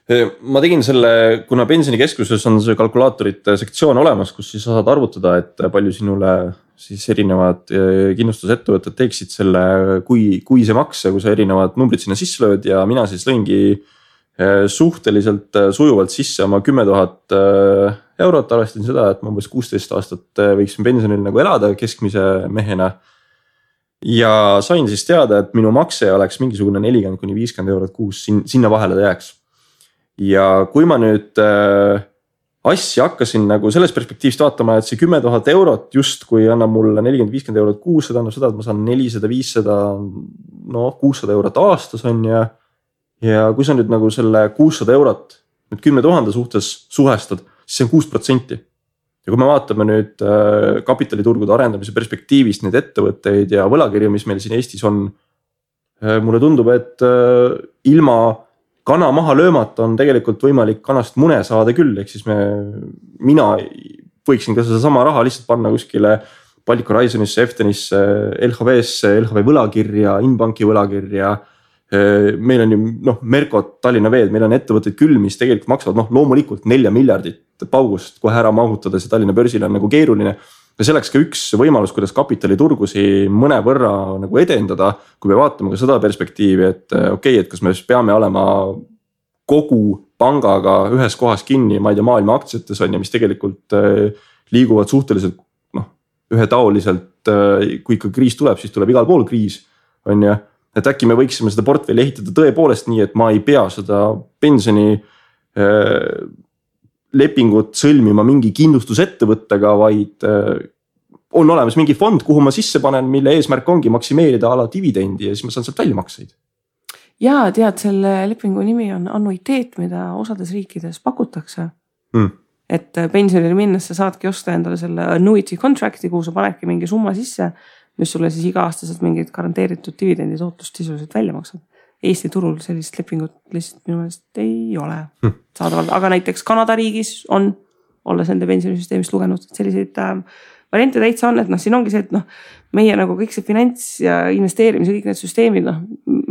ma tegin selle, kuna pensionikeskuses on see kalkulaatorite sektsioon olemas, kus siis saad arvutada, et palju sinule siis erinevad eh, kindlustusettevõtted teeksid selle, kui, kui see makse, kui sa erinevad numbrid sinna sisse lööd ja mina siis lõingi eh, suhteliselt eh, sujuvalt sisse oma kümme tuhat eurot, arvestasin seda, et ma umbes kuusteist aastat võiksin pensionil nagu elada keskmise mehena. ja sain siis teada, et minu makse oleks mingisugune nelikümmend kuni viiskümmend eurot kuus, sinna vahele ta jääks ja kui ma nüüd äh, asja hakkasin nagu sellest perspektiivist vaatama, et see kümme tuhat eurot justkui annab mulle nelikümmend, viiskümmend eurot kuus, see tähendab seda, et ma saan nelisada, viissada, noh kuussada eurot aastas on ju. ja kui sa nüüd nagu selle kuussada eurot nüüd kümne tuhande suhtes suhestad, siis see on kuus protsenti. ja kui me vaatame nüüd äh, kapitaliturgude arendamise perspektiivist neid ettevõtteid ja võlakirju, mis meil siin Eestis on äh,. mulle tundub, et äh, ilma kana maha löömata on tegelikult võimalik kanast mune saada küll, ehk siis me, mina võiksin ka sedasama raha lihtsalt panna kuskile. Baltic Horizonisse, Eftenisse, LHV-sse, LHV võlakirja, Inbanki võlakirja. meil on ju noh, Merkot, Tallinna Veed, meil on ettevõtteid küll, mis tegelikult maksavad noh, loomulikult nelja miljardit paugust kohe ära mahutada, see Tallinna börsil on nagu keeruline ja see oleks ka üks võimalus, kuidas kapitaliturgusi mõnevõrra nagu edendada. kui me vaatame ka seda perspektiivi, et okei okay,, et kas me siis peame olema kogu pangaga ühes kohas kinni, ma ei tea, maailma aktsiates on ju, mis tegelikult äh, liiguvad suhteliselt noh, ühetaoliselt. Äh, kui ikka kriis tuleb, siis tuleb igal pool kriis, on ju. et äkki me võiksime seda portfelli ehitada tõepoolest nii, et ma ei pea seda pensioni äh, lepingut sõlmima mingi kindlustusettevõttega, vaid äh, on olemas mingi fond, kuhu ma sisse panen, mille eesmärk ongi maksimeerida a la dividendi ja siis ma saan sealt väljamakseid. ja tead, selle lepingu nimi on annuiteet, mida osades riikides pakutakse mm.. et pensionile minnes sa saadki osta endale selle annuity contract'i, kuhu sa panedki mingi summa sisse, mis sulle siis iga-aastaselt mingit garanteeritud dividenditootlust sisuliselt välja maksab. Eesti turul sellist lepingut lihtsalt minu meelest ei ole Hmm. saadaval, aga näiteks Kanada riigis on, olles nende pensionisüsteemist lugenud, selliseid äh, variante täitsa on, et noh, siin ongi see, et noh, meie nagu kõik see finants ja investeerimise, kõik need süsteemid, noh,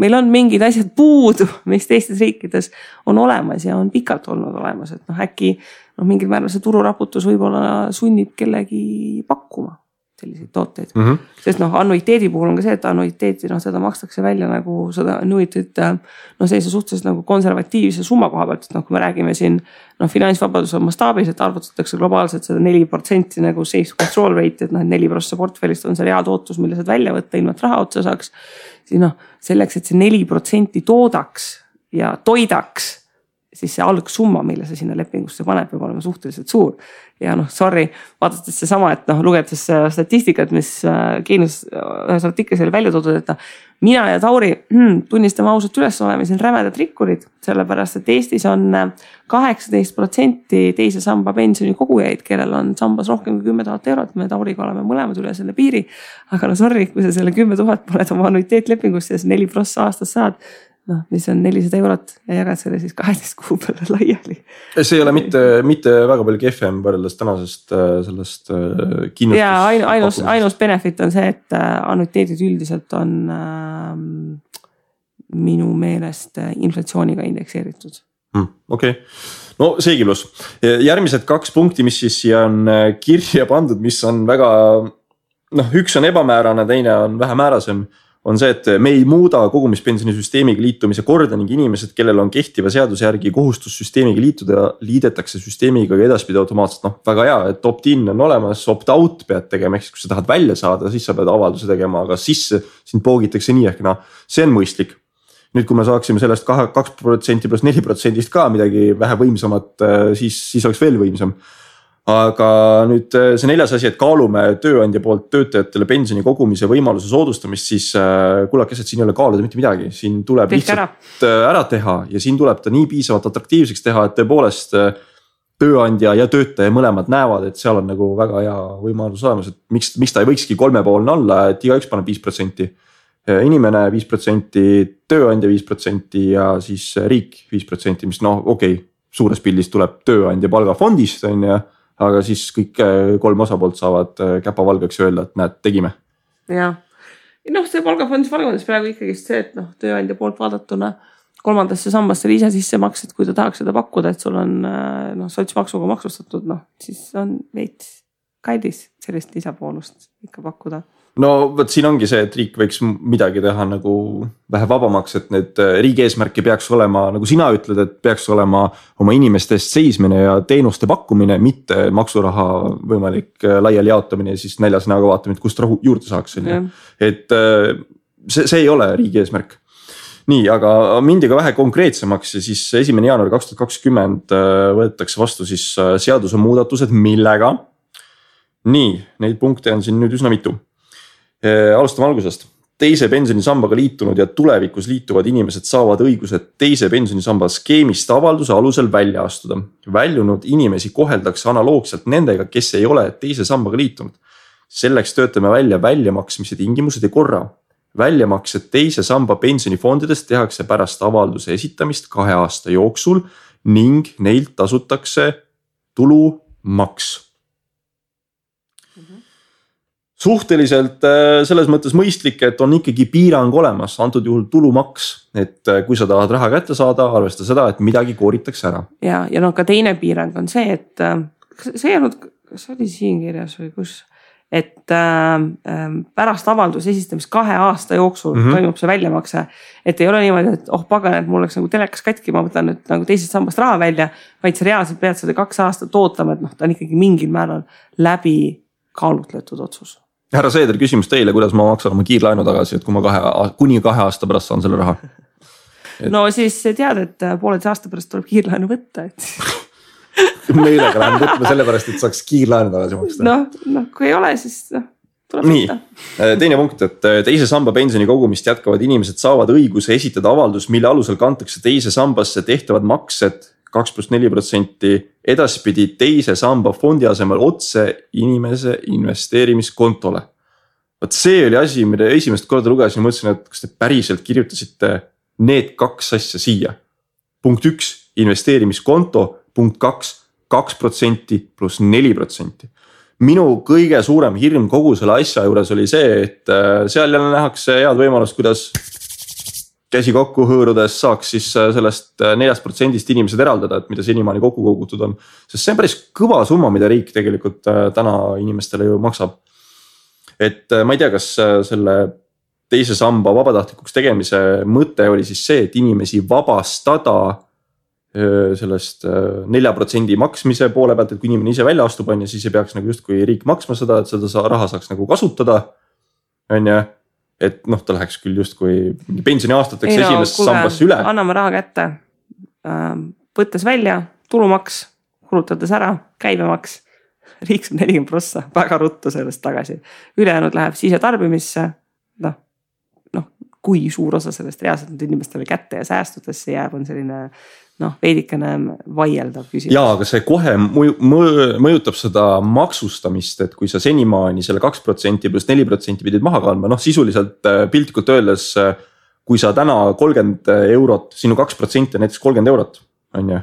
meil on mingid asjad puudu, mis teistes riikides on olemas ja on pikalt olnud olemas, et noh, äkki noh, mingil määral see tururaputus võib-olla sunnib kellegi pakkuma selliseid tooteid Mm -hmm. sest noh, annuiteedi puhul on ka see, et annuiteeti noh, seda makstakse välja nagu seda annuitit noh, sellise suhteliselt nagu konservatiivse summa koha pealt, et noh, kui me räägime siin noh, finantsvabaduse mastaabis, et arvutatakse globaalselt seda neli protsenti nagu safe control rate, et noh, et neli prossa portfellist on see reaaltootlus, mille saad välja võtta ilma, et raha otsa saaks. siis noh, selleks, et see neli protsenti toodaks ja toidaks siis see algsumma, mille sa sinna lepingusse paned, peab olema suhteliselt suur. ja noh, sorry, vaadates seesama, et noh, lugedes statistikat, mis äh, Geenius ühes artiklis oli välja toodud, et noh. mina ja Tauri hmm, tunnistame ausalt üles, oleme siin rämedad rikkurid, sellepärast et Eestis on äh, kaheksateist protsenti teise samba pensionikogujaid, kellel on sambas rohkem kui kümme tuhat eurot, me Tauriga oleme mõlemad üle selle piiri. aga no sorry, kui sa selle kümme tuhat paned oma annuiteetlepingusse ja sa neli prossa aastas saad noh, mis on nelisada eurot ja jagad selle siis kaheteist kuu peale laiali. see ei ole mitte, mitte väga palju kehvem võrreldes tänasest äh, sellest äh, kindlustus. ja ainus, ainus, ainus benefit on see, et äh, annuiteedid üldiselt on äh, minu meelest inflatsiooniga indekseeritud mm,. okei okay., no seegi pluss, järgmised kaks punkti, mis siis siia on kirja pandud, mis on väga noh, üks on ebamäärane, teine on vähemäärasem on see, et me ei muuda kogumispensionisüsteemiga liitumise korda ning inimesed, kellel on kehtiva seaduse järgi kohustus süsteemiga liituda, liidetakse süsteemiga ka edaspidi automaatselt, noh väga hea, et opt-in on olemas, opt-out pead tegema, ehk siis kui sa tahad välja saada, siis sa pead avalduse tegema, aga sisse sind poogitakse nii ehk naa, see on mõistlik. Nüüd, kui me saaksime sellest kahe, kaks protsenti pluss neli protsendist ka midagi vähe võimsamat, siis, siis oleks veel võimsam aga nüüd äh, see neljas asi, et kaalume tööandja poolt töötajatele pensioni kogumise võimaluse soodustamist, siis äh, kullakesed, siin ei ole kaaluda mitte midagi, siin tuleb Tehke lihtsalt ära. ära. ära teha ja siin tuleb ta nii piisavalt atraktiivseks teha, et tõepoolest äh, tööandja ja töötaja mõlemad näevad, et seal on nagu väga hea võimalus olemas, et miks, miks ta ei võikski kolmepoolne olla, et igaüks paneb viis protsenti. inimene viis protsenti, tööandja viis protsenti ja siis riik viis protsenti, mis noh, okei okay, suures pildis tuleb tööandja palgafondist on ju aga siis kõik äh, kolm osapoolt saavad äh, käpa valgeks ja öelda, et näed, tegime. jah, noh, see palgafondis valguses praegu ikkagist see, et noh, tööandja poolt vaadatuna kolmandasse sambasse lisa sissemaksed, kui ta tahaks seda pakkuda, et sul on äh, noh, sotsmaksuga maksustatud, noh siis on veits kallis sellist lisaboonust ikka pakkuda no vot, siin ongi see, et riik võiks midagi teha nagu vähe vabamaks, et need äh, riigi eesmärk ei peaks olema, nagu sina ütled, et peaks olema oma inimeste eest seismine ja teenuste pakkumine, mitte maksuraha võimalik äh, laiali jaotamine ja siis näljas näoga vaatamine, et kust rahu juurde saaks, on ju. et äh, see, see ei ole riigi eesmärk nii, aga mindi ka vähe konkreetsemaks ja siis esimene jaanuar kaks tuhat kakskümmend võetakse vastu siis seadusemuudatused, millega. nii, neid punkte on siin nüüd üsna mitu alustame algusest. teise pensionisambaga liitunud ja tulevikus liituvad inimesed saavad õiguse teise pensionisamba skeemist avalduse alusel välja astuda. väljunud inimesi koheldakse analoogselt nendega, kes ei ole teise sambaga liitunud. selleks töötame välja väljamaksmise tingimused ja korra. väljamaksed teise samba pensionifondidest tehakse pärast avalduse esitamist kahe aasta jooksul ning neilt tasutakse tulumaks suhteliselt äh, selles mõttes mõistlik, et on ikkagi piirang olemas, antud juhul tulumaks. et äh, kui sa tahad raha kätte saada, arvesta seda, et midagi kooritakse ära. ja, ja noh, ka teine piirang on see, et äh, see ei olnud, kas see oli siin kirjas või kus et äh, pärast avalduse esitamist kahe aasta jooksul mm -hmm. toimub see väljamakse. et ei ole niimoodi, et oh pagan, et mul läks nagu telekas katki, ma võtan nüüd nagu teisest sambast raha välja. vaid sa reaalselt pead seda kaks aastat ootama, et noh, ta on ikkagi mingil määral läbi kaalutletud otsus härra Seeder, küsimus teile, kuidas ma maksan oma kiirlaenu tagasi, et kui ma kahe, kuni kahe aasta pärast saan selle raha? Et... no siis tead, et pooleteise aasta pärast tuleb kiirlaenu võtta, et meelega lähen võtma sellepärast, et saaks kiirlaenu tagasi maksta. noh, noh kui ei ole, siis noh nii, äh, teine punkt, et äh, teise samba pensioni kogumist jätkavad inimesed saavad õiguse esitada avaldus, mille alusel kantakse teise sambasse tehtavad maksed kaks pluss neli protsenti edaspidi teise samba fondi asemel otse inimese investeerimiskontole. vot see oli asi, mida esimest korda lugesin, mõtlesin, et kas te päriselt kirjutasite need kaks asja siia. punkt üks, investeerimiskonto, punkt kaks, kaks protsenti pluss neli protsenti minu kõige suurem hirm kogu selle asja juures oli see, et äh, seal jälle nähakse head võimalust, kuidas käsi kokku hõõrudes saaks siis äh, sellest äh, neljast protsendist inimesed eraldada, et mida senimaani kokku kogutud on. sest see on päris kõva summa, mida riik tegelikult täna inimestele ju maksab. et ma ei tea, kas selle teise samba vabatahtlikuks tegemise mõte oli siis see, et inimesi vabastada sellest nelja protsendi maksmise poole pealt, et kui inimene ise välja astub, on ju, siis ei peaks nagu justkui riik maksma seda, et seda raha saaks nagu kasutada. on ju, et noh, ta läheks küll justkui pensioniaastateks no, esimesse sambasse üle. anname raha kätte, võttes välja tulumaks, kulutades ära käibemaks. riik saab nelikümmend prossa väga ruttu sellest tagasi, ülejäänud läheb sisetarbimisse, noh noh, kui suur osa sellest reaalselt nüüd inimestele kätte ja säästudesse jääb, on selline noh, veidikene vaieldav küsimus. ja, aga see kohe mõju, mõjutab seda maksustamist, et kui sa senimaani selle kaks protsenti pluss neli protsenti pidid maha kandma, noh sisuliselt äh, piltlikult öeldes. Äh, kui sa täna kolmkümmend eurot, sinu kaks protsenti on näiteks kolmkümmend eurot, on ju.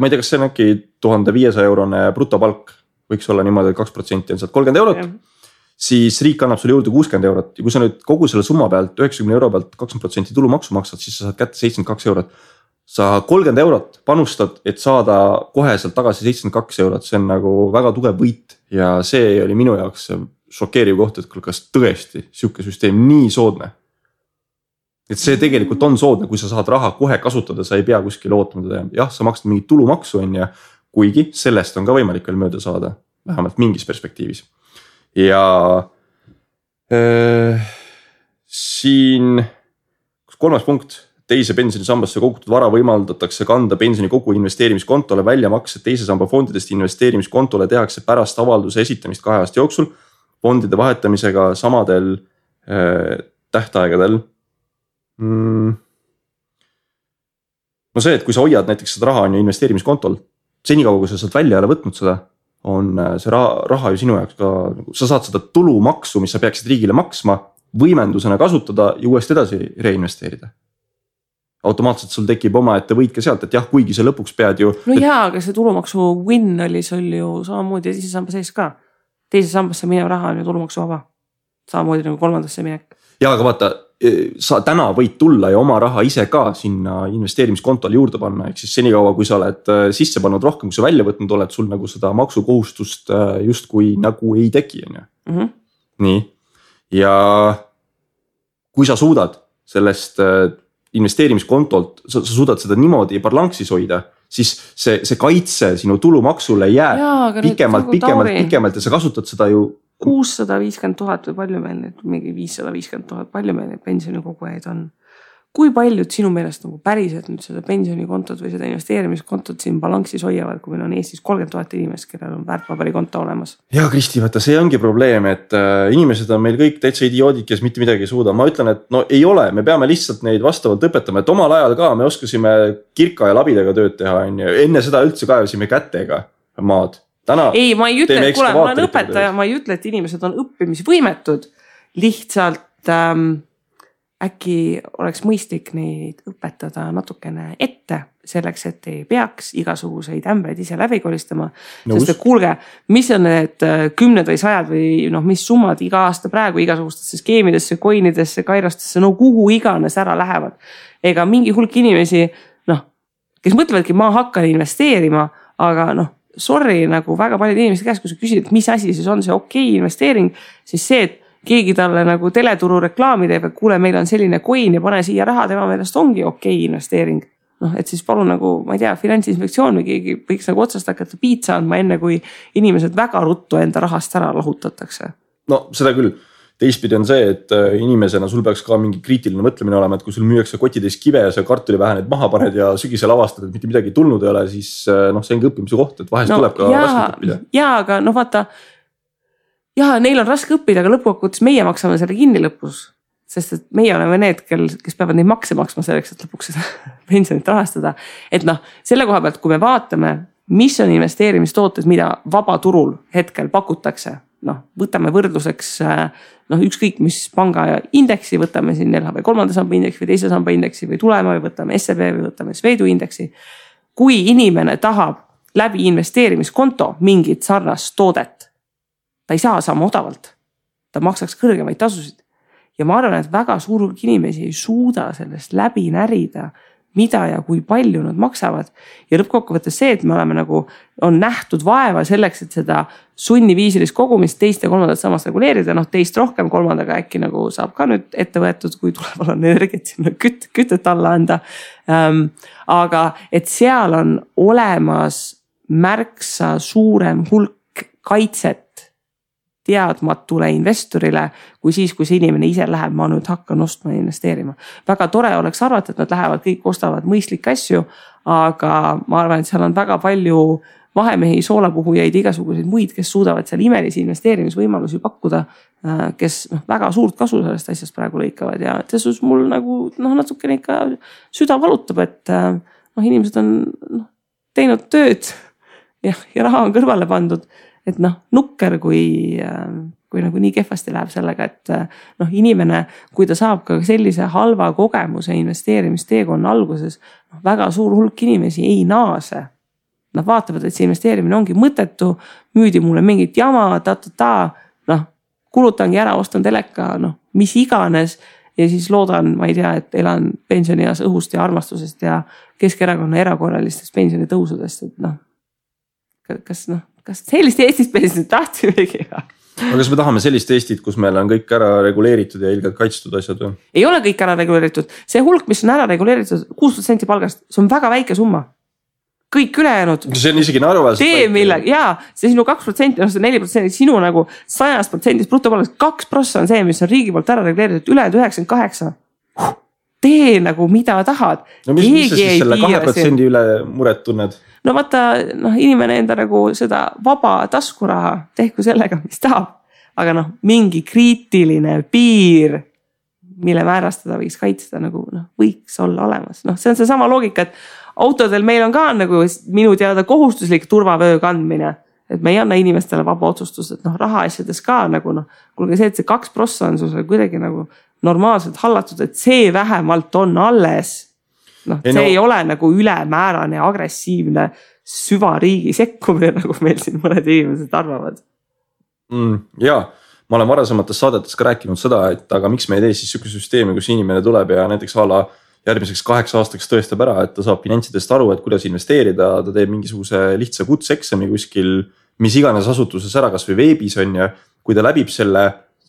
ma ei tea, kas see on äkki tuhande viiesaja eurone brutopalk, võiks olla niimoodi, et kaks protsenti on sealt kolmkümmend eurot siis riik annab sulle juurde kuuskümmend eurot ja kui sa nüüd kogu selle summa pealt, üheksakümne euro pealt kakskümmend protsenti tulumaksu maksad, siis sa saad kätte seitsekümmend kaks eurot sa kolmkümmend eurot panustad, et saada koheselt tagasi seitsekümmend kaks eurot, see on nagu väga tugev võit ja see oli minu jaoks šokeeriv koht, et kuule, kas tõesti sihuke süsteem nii soodne. et see tegelikult on soodne, kui sa saad raha kohe kasutada, sa ei pea kuskile ootama teda, jah, sa maksad mingit tulumaksu, on ju. kuigi sellest on ka võimalik veel mööda saada, vähemalt mingis perspektiivis ja äh, siin kolmas punkt teise pensionisambasse kogutud vara võimaldatakse kanda pensionikogu investeerimiskontole, väljamaksed teise samba fondidest investeerimiskontole tehakse pärast avalduse esitamist kahe aasta jooksul. fondide vahetamisega samadel äh, tähtaegadel mm.. no see, et kui sa hoiad näiteks seda raha on ju investeerimiskontol, senikaua kui sa sealt välja ei ole võtnud seda, on äh, see raha, raha ju sinu jaoks ka, nagu sa saad seda tulumaksu, mis sa peaksid riigile maksma, võimendusena kasutada ja uuesti edasi reinvesteerida automaatselt sul tekib omaette võit ka sealt, et jah, kuigi sa lõpuks pead ju. no et... jaa, aga see tulumaksu win oli sul ju samamoodi teise samba sees ka. teise sambasse minev raha on ju tulumaksuvaba. samamoodi nagu kolmandasse minek. ja aga vaata, e, sa täna võid tulla ja oma raha ise ka sinna investeerimiskontole juurde panna, ehk siis senikaua, kui sa oled e, sisse pannud rohkem, kui sa välja võtnud oled, sul nagu seda maksukohustust e, justkui nagu ei teki, on ju. Mhm. nii, ja kui sa suudad sellest investeerimiskontolt, sa, suudad seda niimoodi parlanksis hoida, siis see, see kaitse sinu tulumaksule jääb Jaa, pikemalt, nagu pikemalt, pikemalt ja sa kasutad seda ju. kuussada viiskümmend tuhat või palju meil nüüd mingi viissada viiskümmend tuhat, palju meil neid pensionikogujaid on kui paljud sinu meelest nagu päriselt nüüd seda pensionikontot või seda investeerimiskontot siin balanssis hoiavad, kui meil on Eestis kolmkümmend tuhat inimest, kellel on väärtpaberikonto olemas? ja Kristi, vaata, see ongi probleem, et äh, inimesed on meil kõik täitsa idioodid, kes mitte midagi ei suuda, ma ütlen, et no ei ole, me peame lihtsalt neid vastavalt õpetama, et omal ajal ka me oskasime kirka ja labidaga tööd teha, on ju, enne seda üldse kaevasime kätega maad täna. ei, ma ei ütle, kuule, ma olen õpetaja, ma ei ütle, et inimesed on õppimisvõimetud. lihtsalt ähm, äkki oleks mõistlik neid õpetada natukene ette selleks, et ei peaks igasuguseid ämbreid ise läbi koristama. sest et kuulge, mis on need äh, kümned või sajad või noh, mis summad iga aasta praegu igasugustesse skeemidesse, coin'idesse, kairastesse, no kuhu iganes ära lähevad. ega mingi hulk inimesi noh, kes mõtlevadki, ma hakkan investeerima, aga noh sorry nagu väga paljude inimeste käest, kui sa küsid, et mis asi siis on see okei okay investeering, siis see, et keegi talle nagu teleturu reklaami teeb, et kuule, meil on selline coin ja pane siia raha, tema meelest ongi okei okay investeering. noh, et siis palun nagu, ma ei tea, finantsinspektsioon või keegi võiks nagu otsast hakata piitsa andma, enne kui inimesed väga ruttu enda rahast ära lahutatakse. no seda küll, teistpidi on see, et äh, inimesena sul peaks ka mingi kriitiline mõtlemine olema, et kui sul müüakse kotitäis kive ja sa kartuliväheneid maha paned ja sügisel avastad, et mitte midagi tulnud ei ole, siis äh, noh, see ongi õppimise koht, et vahest no, tuleb ka raskelt õppida. ja, aga noh, vaata. Ja neil on raske õppida, aga lõppkokkuvõttes meie maksame selle kinni lõpus sest et meie oleme need, kel, kes peavad neid makse maksma selleks, et lõpuks seda pensionit rahastada. et noh, selle koha pealt, kui me vaatame, mis on investeerimistooted, mida vabaturul hetkel pakutakse, noh, võtame võrdluseks noh, ükskõik mis panga indeksi, võtame siin LHV kolmanda samba indeksi või teise samba indeksi või tulema või võtame SEB või võtame Swedbanki indeksi. kui inimene tahab läbi investeerimiskonto mingit sarnast toodet, ta ei saa sama odavalt, ta maksaks kõrgemaid tasusid ja ma arvan, et väga suur hulk inimesi ei suuda sellest läbi närida, mida ja kui palju nad maksavad. ja lõppkokkuvõttes see, et me oleme nagu, on nähtud vaeva selleks, et seda sunniviisilist kogumist teist ja kolmandat sammast reguleerida, noh teist rohkem, kolmandaga äkki nagu saab ka nüüd ette võetud, kui tuleval on energiat sinna küt, kütet alla anda ähm,. aga et seal on olemas märksa suurem hulk kaitset teadmatule investorile, kui siis, kui see inimene ise läheb, ma nüüd hakkan ostma ja investeerima. väga tore oleks arvata, et nad lähevad, kõik ostavad mõistlikke asju, aga ma arvan, et seal on väga palju vahemehi, soolapuhujaid, igasuguseid muid, kes suudavad seal imelisi investeerimisvõimalusi pakkuda. Äh, kes noh, väga suurt kasu sellest asjast praegu lõikavad ja selles suhtes mul nagu noh, natukene ikka süda valutab, et äh, noh, inimesed on noh teinud tööd ja, ja raha on kõrvale pandud et noh, nukker, kui, kui nagu nii kehvasti läheb sellega, et noh, inimene, kui ta saab ka sellise halva kogemuse investeerimisteekonna alguses, noh väga suur hulk inimesi ei naase. Nad vaatavad, et see investeerimine ongi mõttetu, müüdi mulle mingit jama ta,, ta-ta-ta, noh kulutangi ära, ostan teleka, noh mis iganes ja siis loodan, ma ei tea, et elan pensionieas õhust ja armastusest ja Keskerakonna erakorralistest pensionitõusudest, et noh. kas noh, kas sellist Eestit me siis tahtsimegi aga kas me tahame sellist Eestit, kus meil on kõik ära reguleeritud ja ilgelt kaitstud asjad või? ei ole kõik ära reguleeritud, see hulk, mis on ära reguleeritud, kuus protsenti palgast, see on väga väike summa. kõik ülejäänud. see on isegi naeruväärselt. tee millegi ja see sinu kaks protsenti, noh see neli protsenti sinu nagu sajast protsendist brutopalgast, kaks prossa on see, mis on riigi poolt ära reguleeritud, ülejäänud üheksakümmend kaheksa tee nagu mida tahad. no mis, mis sa siis selle kahe protsendi üle muret tunned? No vaata, noh, inimene enda nagu seda vaba taskuraha tehku sellega, mis tahab. aga noh, mingi kriitiline piir, mille määrast teda võiks kaitsta nagu noh, võiks olla olemas, noh, see on seesama loogika, et autodel meil on ka nagu minu teada kohustuslik turvavöö kandmine et me ei anna inimestele vaba otsustust, et noh, rahaasjades ka nagu noh, kuulge see, et see kaks prossa on sul kuidagi nagu normaalselt hallatud, et see vähemalt on alles noh, see no, ei ole nagu ülemäärane agressiivne süvariigi sekkumine, nagu meil siin mõned inimesed arvavad mm,. ja ma olen varasemates saadetes ka rääkinud seda, et aga miks me ei tee siis sihukese süsteemi, kus inimene tuleb ja näiteks a la järgmiseks kaheks aastaks tõestab ära, et ta saab finantsidest aru, et kuidas investeerida, ta teeb mingisuguse lihtsa kutseeksami kuskil mis iganes asutuses ära, kasvõi veebis on ju. kui ta läbib selle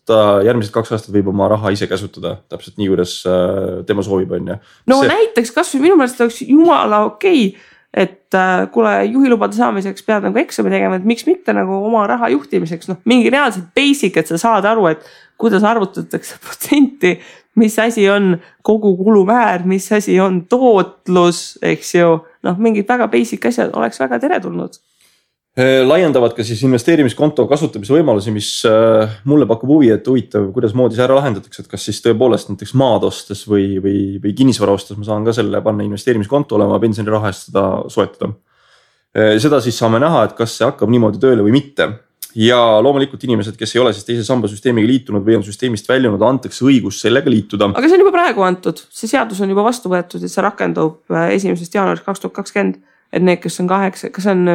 ta järgmised kaks aastat võib oma raha ise käsutada täpselt nii, kuidas äh, tema soovib, on ju. no see... näiteks kasvõi minu meelest oleks jumala okei okay, et äh, kuule, juhilubade saamiseks pead nagu eksami tegema, et miks mitte nagu oma raha juhtimiseks, noh mingi reaalselt basic, et sa saad aru, et kuidas arvutatakse protsenti. mis asi on kogukulumäär, mis asi on tootlus, eks ju, noh, mingid väga basic asjad oleks väga teretulnud laiendavad ka siis investeerimiskonto kasutamise võimalusi, mis äh, mulle pakub huvi, et huvitav, kuidasmoodi see ära lahendatakse, et kas siis tõepoolest näiteks maad ostes või, või, või kinnisvara ostes ma saan ka selle panna investeerimiskontole oma pensioniraha eest seda soetada. Äh, seda siis saame näha, et kas see hakkab niimoodi tööle või mitte ja loomulikult inimesed, kes ei ole siis teise samba süsteemiga liitunud või on süsteemist väljunud, antakse õigus sellega liituda. aga see on juba praegu antud, see seadus on juba vastu võetud ja see rakendub esimesest jaanuarist kaks tuhat kakskümmend. et need, kes on kaheksa, kas on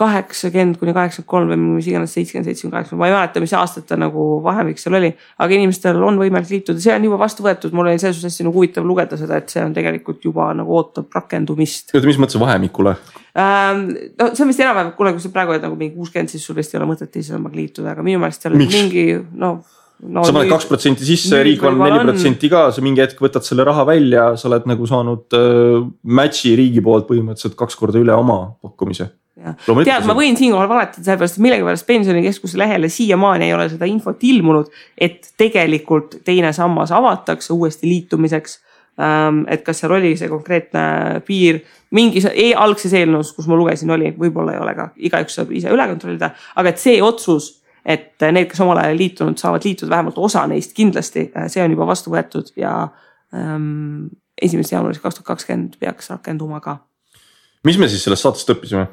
kaheksakümmend kuni kaheksakümmend kolm või mis iganes, seitsekümmend, seitsekümmend kaheksa, ma ei mäleta, mis aastate nagu vahemik seal oli. aga inimestel on võimalik liituda, see on juba vastu võetud, mul oli selles suhtes hästi nagu huvitav lugeda seda, et see on tegelikult juba nagu ootab rakendumist. oota, mis mõttes vahemikule ähm,? no see on vist enam-vähem, kuule, kui sa praegu oled nagu mingi kuuskümmend, siis sul vist ei ole mõtet teise sambaga liituda, aga minu meelest seal mingi noh no, sa paned kaks protsenti sisse, riik paneb neli protsenti ka, sa mingi hetk võtad selle raha välja, sa oled nagu saanud äh, match'i riigi poolt põhimõtteliselt kaks korda üle oma pakkumise. Tead, ma võin siinkohal valetada, sellepärast et millegipärast pensionikeskuse lehele siiamaani ei ole seda infot ilmunud, et tegelikult teine sammas avatakse uuesti liitumiseks Ähm, et kas seal oli see konkreetne piir mingis e algses eelnõus, kus ma lugesin, oli, võib-olla ei ole ka, igaüks saab ise üle kontrollida, aga et see otsus, et need, kes omal ajal liitunud, saavad liituda, vähemalt osa neist kindlasti, äh, see on juba vastu võetud ja ähm, esimesest jaanuarist kaks tuhat kakskümmend peaks rakenduma ka. mis me siis sellest saatest õppisime?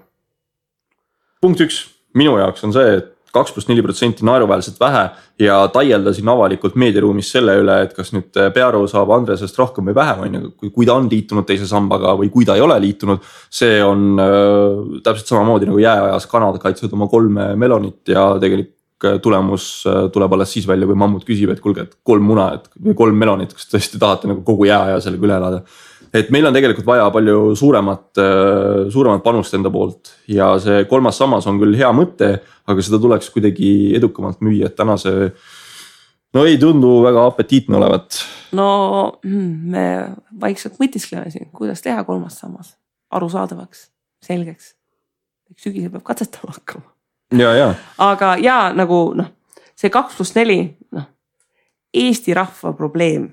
Punkt üks, minu jaoks on see, et kaks pluss neli protsenti naeruväärselt vähe ja taielda siin avalikult meediaruumis selle üle, et kas nüüd Pearu saab Andresest rohkem või vähem, on ju, kui ta on liitunud teise sambaga või kui ta ei ole liitunud. see on äh, täpselt samamoodi nagu jääajas kanad kaitsevad oma kolme melonit ja tegelik äh, tulemus äh, tuleb alles siis välja, kui mammut küsib, et kuulge, et kolm muna, et või kolm melonit, kas tõesti tahate nagu kogu jääaja sellega üle elada et meil on tegelikult vaja palju suuremat, äh, suuremat panust enda poolt ja see kolmas sammas on küll hea mõte, aga seda tuleks kuidagi edukamalt müüa, et täna see. no ei tundu väga apetiitne olevat. no hmm, me vaikselt mõtiskleme siin, kuidas teha kolmas sammas arusaadavaks, selgeks. sügisel peab katsetama hakkama. ja, ja. aga ja nagu noh, see kaks pluss neli, noh Eesti rahva probleem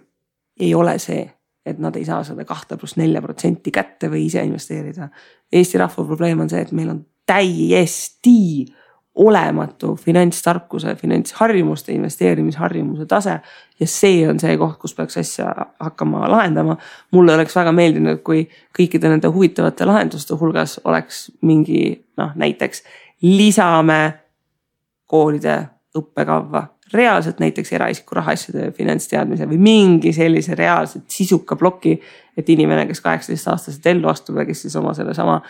ei ole see et nad ei saa seda kahte pluss nelja protsenti kätte või ise investeerida. Eesti rahva probleem on see, et meil on täiesti olematu finantstarkuse, finantsharjumuste, investeerimisharjumuse tase. ja see on see koht, kus peaks asja hakkama lahendama. mulle oleks väga meeldinud, kui kõikide nende huvitavate lahenduste hulgas oleks mingi noh, näiteks lisame koolide õppekavva reaalselt näiteks eraisiku rahaasjade finantsteadmise või mingi sellise reaalselt sisuka ploki. et inimene, kes kaheksateist aastaselt ellu astub ja kes siis oma sellesama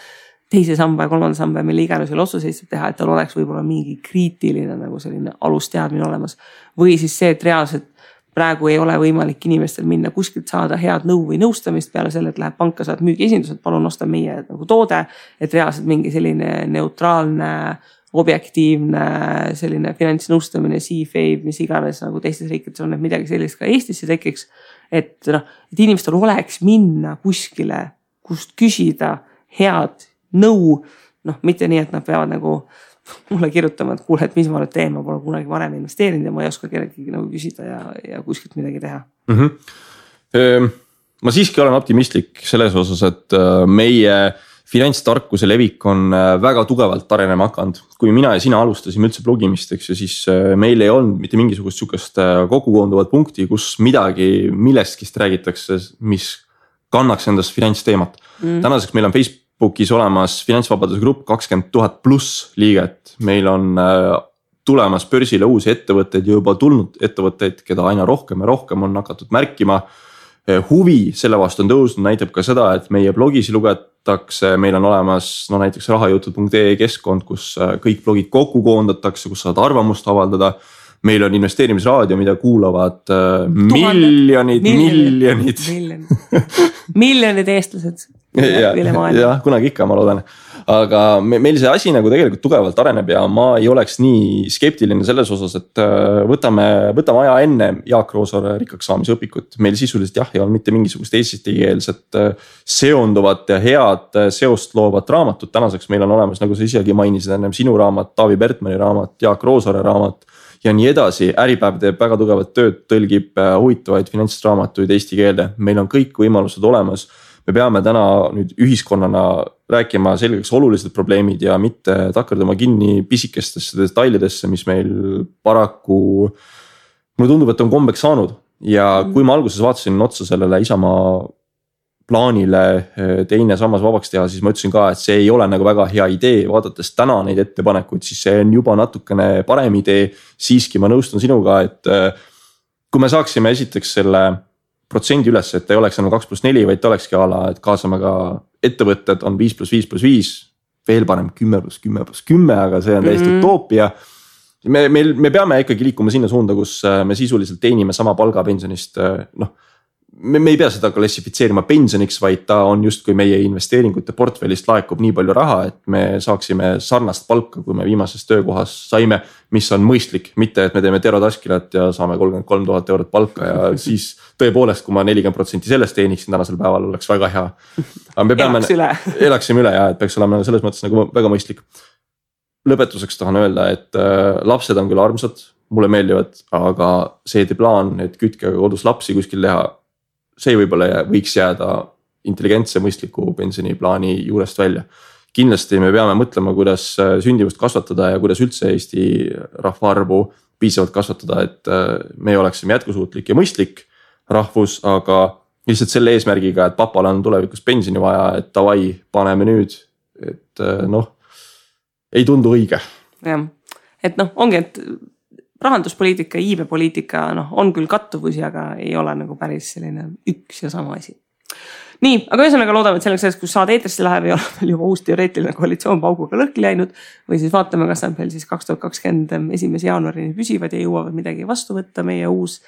teise samba ja kolmanda samba ja mille iganes veel otsuseid saab teha, et tal oleks võib-olla mingi kriitiline nagu selline alusteadmine olemas. või siis see, et reaalselt praegu ei ole võimalik inimestel minna kuskilt saada head nõu või nõustamist peale selle, et lähed panka, saad müügiesindused, palun osta meie nagu toode. et reaalselt mingi selline neutraalne objektiivne selline finantsnõustamine, CFA, mis iganes nagu teistes riikides on, et midagi sellist ka Eestisse tekiks. et noh, et inimestel oleks minna kuskile, kust küsida head nõu. noh, mitte nii, et nad peavad nagu mulle kirjutama, et kuule, et mis ma nüüd teen, ma pole kunagi varem investeerinud ja ma ei oska kellelegi nagu küsida ja, ja kuskilt midagi teha mm. -hmm. ma siiski olen optimistlik selles osas, et äh, meie finantstarkuse levik on äh, väga tugevalt arenema hakanud. kui mina ja sina alustasime üldse blogimist, eks ju, siis äh, meil ei olnud mitte mingisugust sihukest äh, kokkukoonduvat punkti, kus midagi millestkist räägitakse, mis kannaks endast finantsteemat. Mm.. tänaseks meil on Facebookis olemas finantsvabaduse grupp kakskümmend tuhat pluss liiget, meil on tulemas börsile uusi ettevõtteid ja juba tulnud ettevõtteid, keda aina rohkem ja rohkem on hakatud märkima huvi selle vastu on tõusnud, näitab ka seda, et meie blogis luget-, koondatakse, meil on olemas no näiteks rahajutud.ee keskkond, kus äh, kõik blogid kokku koondatakse, kus saad arvamust avaldada. meil on investeerimisraadio, mida kuulavad äh, miljonid, miljonid. miljonid eestlased. jah, kunagi ikka, ma loodan aga meil see asi nagu tegelikult tugevalt areneb ja ma ei oleks nii skeptiline selles osas, et äh, võtame, võtame aja enne Jaak Roosaare rikkaks saamise õpikut. meil sisuliselt jah, ei olnud mitte mingisugust eestikeelset äh, seonduvat ja head äh, seost loovat raamatut. tänaseks meil on olemas, nagu sa isegi mainisid ennem, sinu raamat, Taavi Pertmani raamat, Jaak Roosaare raamat ja nii edasi, Äripäev teeb väga tugevat tööd, tõlgib huvitavaid finantsraamatuid eesti keelde, meil on kõik võimalused olemas me peame täna nüüd ühiskonnana rääkima selgeks olulised probleemid ja mitte takerduma kinni pisikestesse detailidesse, mis meil paraku. mulle tundub, et on kombeks saanud ja mm. kui ma alguses vaatasin otsa sellele Isamaa plaanile eh, teine sammas vabaks teha, siis ma ütlesin ka, et see ei ole nagu väga hea idee, vaadates täna neid ettepanekuid, siis see on juba natukene parem idee. siiski ma nõustun sinuga, et eh, kui me saaksime esiteks selle protsendi üles, et ei oleks enam kaks pluss neli, vaid ta olekski a la, et kaasame ka ettevõtted on viis pluss viis pluss viis. veel parem kümme pluss kümme pluss kümme, aga see on täiesti mm -hmm. utoopia. me, meil, me peame ikkagi liikuma sinna suunda, kus äh, me sisuliselt teenime sama palga pensionist, äh, noh. Me, me ei pea seda klassifitseerima pensioniks, vaid ta on justkui meie investeeringute portfellist laekub nii palju raha, et me saaksime sarnast palka, kui me viimases töökohas saime. mis on mõistlik, mitte et me teeme Tero Taskilat ja saame kolmkümmend kolm tuhat eurot palka ja siis tõepoolest, kui ma nelikümmend protsenti sellest teeniksin tänasel päeval, oleks väga hea. aga me peame, elaksime üle ja et peaks olema selles mõttes nagu väga mõistlik. lõpetuseks tahan öelda, et äh, lapsed on küll armsad, mulle meeldivad, aga see plaan, et kütke kodus lapsi kuskil teha see võib-olla võiks jääda intelligentse, mõistliku pensioniplaani juurest välja. kindlasti me peame mõtlema, kuidas äh, sündimust kasvatada ja kuidas üldse Eesti rahvaarvu piisavalt kasvatada, et äh, me oleksime jätkusuutlik ja mõistlik rahvus, aga lihtsalt selle eesmärgiga, et papal on tulevikus pensioni vaja, et davai, paneme nüüd, et äh, noh, ei tundu õige. jah, et noh, ongi, et rahanduspoliitika, iibepoliitika, noh, on küll kattuvusi, aga ei ole nagu päris selline üks ja sama asi. nii, aga ühesõnaga loodame, et selleks ajaks, kus saade eetrisse läheb, ei ole meil juba uus teoreetiline koalitsioon pauguga lõhki läinud. või siis vaatame, kas nad veel siis kaks tuhat kakskümmend esimese jaanuarini püsivad ja jõuavad midagi vastu võtta, meie uus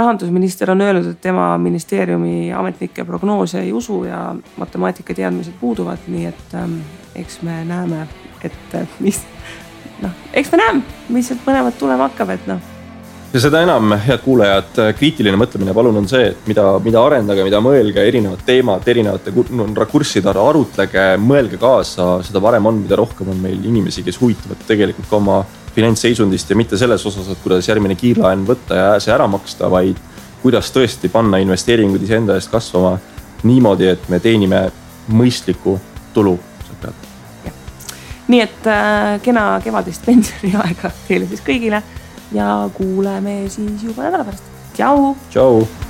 rahandusminister on öelnud, et tema ministeeriumi ametnike prognoose ei usu ja matemaatika teadmised puuduvad, nii et ähm, eks me näeme, et mis noh, eks me näeme, mis sealt põnevat tulema hakkab, et noh. Ja seda enam, head kuulajad, kriitiline mõtlemine palun on see, et mida, mida arendage, mida mõelge, erinevad teemad, erinevate rakursside arutlege, mõelge kaasa, seda parem on, mida rohkem on meil inimesi, kes huvituvad tegelikult ka oma finantsseisundist ja mitte selles osas, et kuidas järgmine kiirlaen võtta ja see ära maksta, vaid kuidas tõesti panna investeeringud iseenda eest kasvama niimoodi, et me teenime mõistlikku tulu nii et äh, kena kevadist pensioniaega teile siis kõigile ja kuuleme siis juba nädala pärast. tšau. tšau.